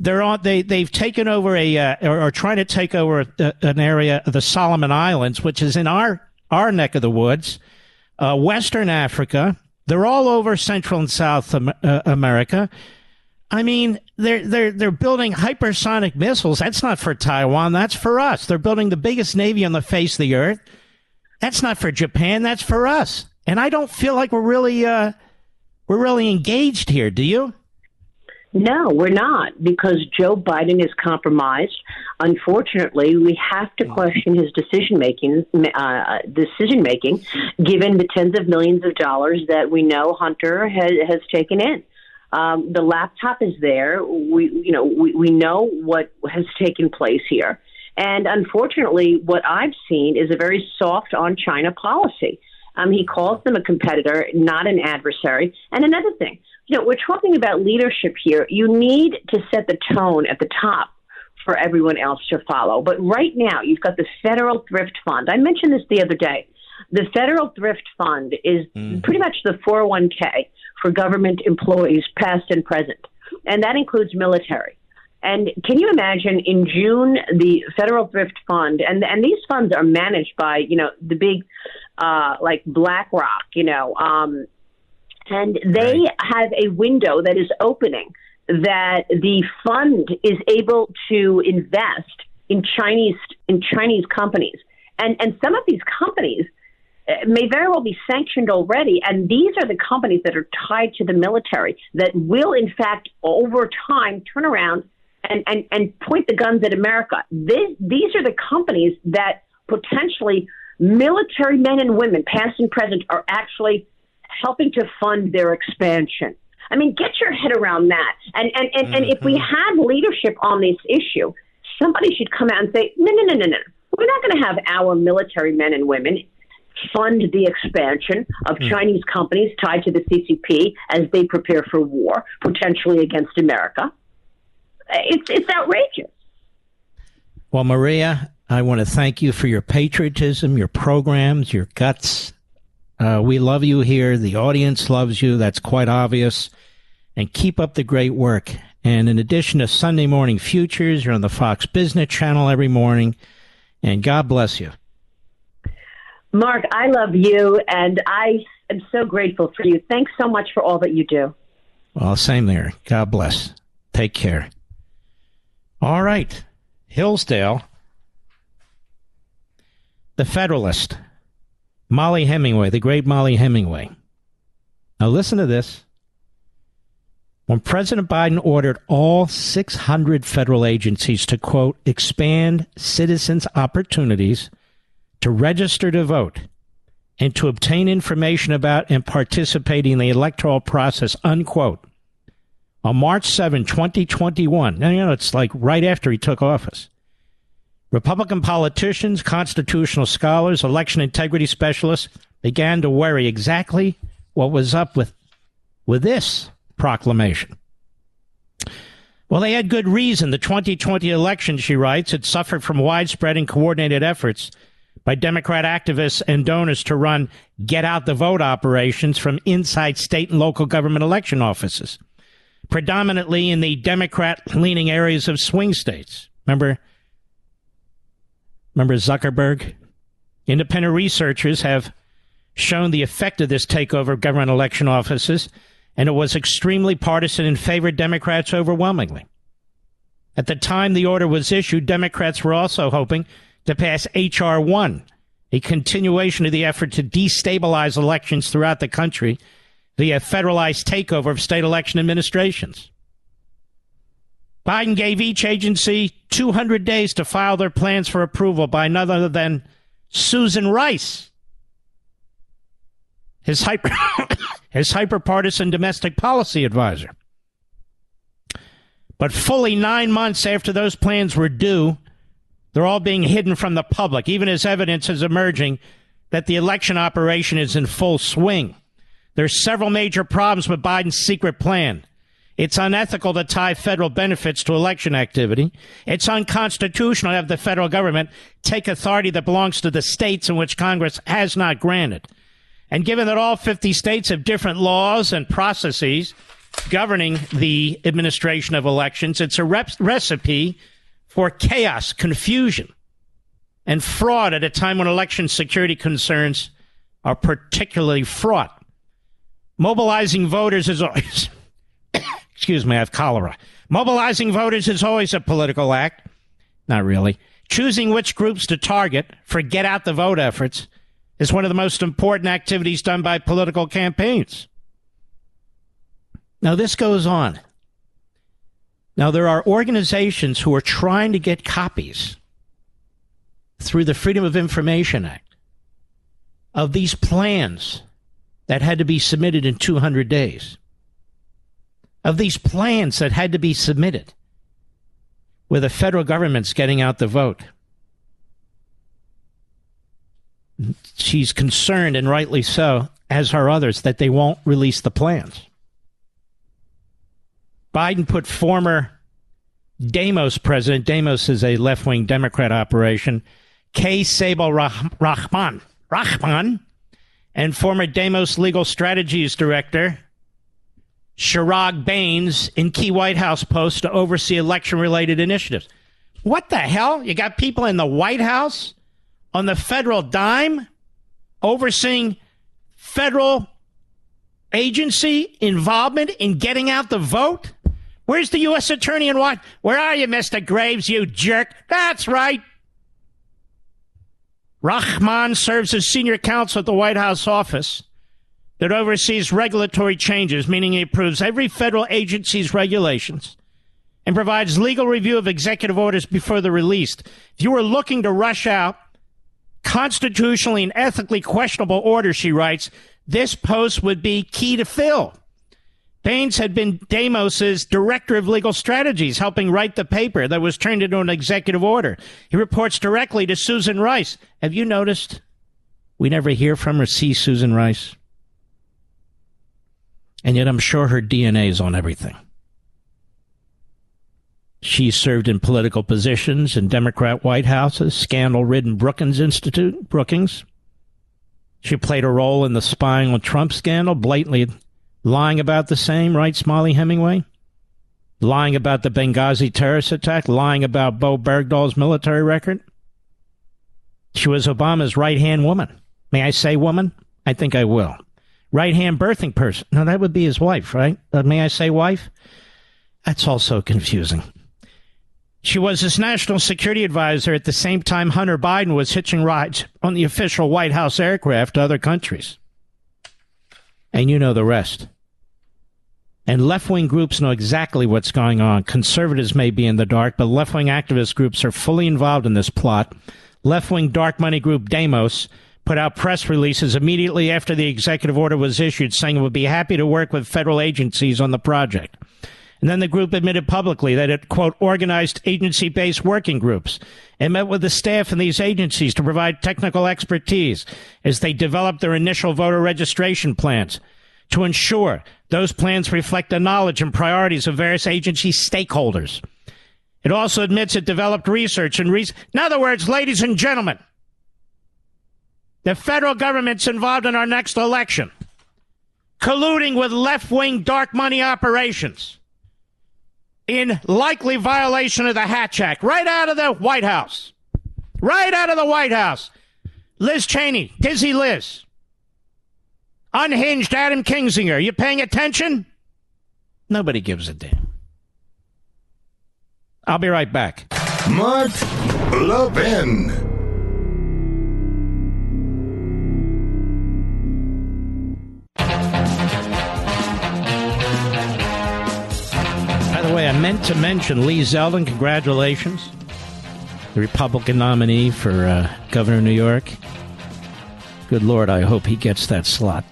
they're on they they've taken over a uh, or, or, trying to take over a, an area of the Solomon Islands, which is in our our neck of the woods, uh, Western Africa. They're all over Central and South uh, America. I mean, they're they're they're building hypersonic missiles. That's not for Taiwan. That's for us. They're building the biggest navy on the face of the earth. That's not for Japan. That's for us. And I don't feel like we're really uh, we're really engaged here. Do you? No, we're not, because Joe Biden is compromised. Unfortunately, we have to question his decision making. Uh, decision making, given the tens of millions of dollars that we know Hunter has, has taken in. Um, the laptop is there. We, you know, we, we know what has taken place here, and unfortunately, what I've seen is a very soft on China policy. Um, he calls them a competitor, not an adversary. And another thing, know, we're talking about leadership here. You need to set the tone at the top for everyone else to follow. But right now, you've got the Federal Thrift Fund. I mentioned this the other day. The Federal Thrift Fund is mm. pretty much the 401k for government employees, past and present, and that includes military. And can you imagine in June the Federal Thrift Fund and and these funds are managed by you know the big uh, like BlackRock, you know, um, and they right. have a window that is opening that the fund is able to invest in Chinese in Chinese companies, and and some of these companies uh, may very well be sanctioned already. And these are the companies that are tied to the military that will, in fact, over time turn around and, and, and point the guns at America. This, these are the companies that potentially military men and women, past and present, are actually helping to fund their expansion. I mean, get your head around that. And and, and, mm-hmm. and if we mm-hmm. had leadership on this issue, somebody should come out and say, no, no, no, no, no. We're not going to have our military men and women fund the expansion of mm. Chinese companies tied to the CCP as they prepare for war, potentially against America. It's it's outrageous. Well, Maria, I want to thank you for your patriotism, your programs, your guts, uh, we love you here. The audience loves you. That's quite obvious. And keep up the great work. And in addition to Sunday Morning Futures, you're on the Fox Business Channel every morning. And God bless you. Mark, I love you, and I am so grateful for you. Thanks so much for all that you do. Well, same there. God bless. Take care. All right. Hillsdale, the Federalist. Mollie Hemingway, the great Mollie Hemingway. Now, listen to this. When President Biden ordered all 600 federal agencies to, quote, expand citizens' opportunities to register to vote and to obtain information about and participate in the electoral process, unquote, on March 7, 2021, now, you know, it's like right after he took office, Republican politicians, constitutional scholars, election integrity specialists began to worry exactly what was up with, with this proclamation. Well, they had good reason. The 2020 election, she writes, had suffered from widespread and coordinated efforts by Democrat activists and donors to run get out the vote operations from inside state and local government election offices, predominantly in the Democrat leaning areas of swing states. Remember, remember Zuckerberg? Independent researchers have shown the effect of this takeover of government election offices, and it was extremely partisan and favored Democrats overwhelmingly. At the time the order was issued, Democrats were also hoping to pass H.R. 1, a continuation of the effort to destabilize elections throughout the country via federalized takeover of state election administrations. Biden gave each agency 200 days to file their plans for approval by none other than Susan Rice, his hyper his hyperpartisan domestic policy advisor. But fully nine months after those plans were due, they're all being hidden from the public, even as evidence is emerging that the election operation is in full swing. There's several major problems with Biden's secret plan. It's unethical to tie federal benefits to election activity. It's unconstitutional to have the federal government take authority that belongs to the states in which Congress has not granted. And given that all 50 states have different laws and processes governing the administration of elections, it's a rep- recipe for chaos, confusion, and fraud at a time when election security concerns are particularly fraught. Mobilizing voters is always, excuse me, I have cholera. Mobilizing voters is always a political act. Not really. Choosing which groups to target for get out the vote efforts is one of the most important activities done by political campaigns. Now, this goes on. Now, there are organizations who are trying to get copies through the Freedom of Information Act of these plans that had to be submitted in 200 days, of these plans that had to be submitted where the federal government's getting out the vote. She's concerned, and rightly so, as are others, that they won't release the plans. Biden put former Demos president, Demos is a left wing Democrat operation, K. Sabeel Rahman, Rahman, and former Demos legal strategies director, Chirag Bains in key White House posts to oversee election related initiatives. What the hell? You got people in the White House on the federal dime overseeing federal agency involvement in getting out the vote? Where's the U.S. Attorney and what? Where are you, Mr. Graves, you jerk? That's right. Rahman serves as senior counsel at the White House office that oversees regulatory changes, meaning he approves every federal agency's regulations and provides legal review of executive orders before they're released. If you were looking to rush out constitutionally and ethically questionable orders, she writes, this post would be key to fill. Bains had been Demos's director of legal strategies, helping write the paper that was turned into an executive order. He reports directly to Susan Rice. Have you noticed? We never hear from or see Susan Rice. And yet I'm sure her DNA is on everything. She served in political positions in Democrat White Houses, scandal ridden Brookings Institute, Brookings. She played a role in the spying on Trump scandal, blatantly lying about the same, right, Smiley Hemingway? Lying about the Benghazi terrorist attack, lying about Bowe Bergdahl's military record. She was Obama's right hand woman. May I say woman? I think I will. Right hand birthing person. Now, that would be his wife, right? Uh, may I say wife? That's also confusing. She was his national security advisor at the same time Hunter Biden was hitching rides on the official White House aircraft to other countries and you know the rest. And left wing groups know exactly what's going on. Conservatives may be in the dark, but left wing activist groups are fully involved in this plot. Left wing dark money group Demos put out press releases immediately after the executive order was issued saying it would be happy to work with federal agencies on the project. And then the group admitted publicly that it, quote, organized agency based working groups and met with the staff in these agencies to provide technical expertise as they developed their initial voter registration plans to ensure those plans reflect the knowledge and priorities of various agency stakeholders. It also admits it developed research and research. In other words, ladies and gentlemen, the federal government's involved in our next election, colluding with left wing dark money operations in likely violation of the Hatch Act, right out of the White House. Right out of the White House. Liz Cheney, Dizzy Liz. Unhinged Adam Kinzinger. You paying attention? Nobody gives a damn. I'll be right back. Mark Levin. I meant to mention Lee Zeldin. Congratulations. The Republican nominee for uh, governor of New York. Good Lord, I hope he gets that slot.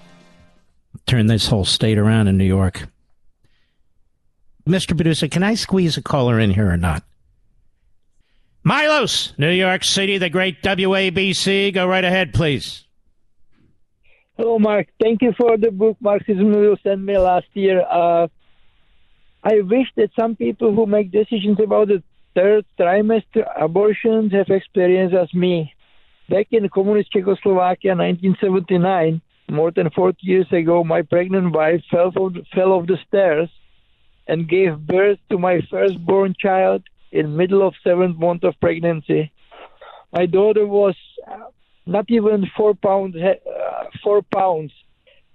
Turn this whole state around in New York. Mr. Producer, can I squeeze a caller in here or not? Milos, New York City, the great WABC. Go right ahead, please. Hello, Mark. Thank you for the book Marxism you sent me last year. Uh, I wish that some people who make decisions about the third trimester abortions have experience as me. Back in communist Czechoslovakia, 1979, more than 40 years ago, my pregnant wife fell, the, fell off the stairs and gave birth to my firstborn child in middle of seventh month of pregnancy. My daughter was not even four pounds. Uh, four pounds.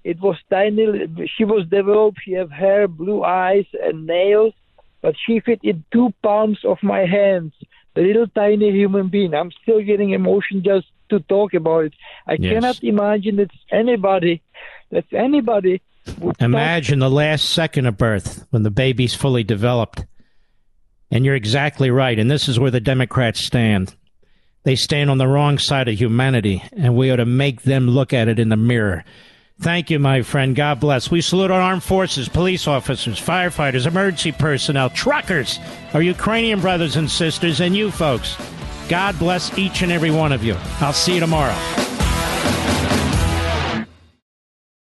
It was tiny. She was developed. She had hair, blue eyes, and nails, but she fit in two palms of my hands. The little tiny human being. I'm still getting emotion just to talk about it. I Yes. cannot imagine that anybody, that anybody would Imagine the last second of birth when the baby's fully developed. And you're exactly right. And this is where the Democrats stand. They stand on the wrong side of humanity, and we ought to make them look at it in the mirror. Thank you, my friend. God bless. We salute our armed forces, police officers, firefighters, emergency personnel, truckers, our Ukrainian brothers and sisters, and you folks. God bless each and every one of you. I'll see you tomorrow.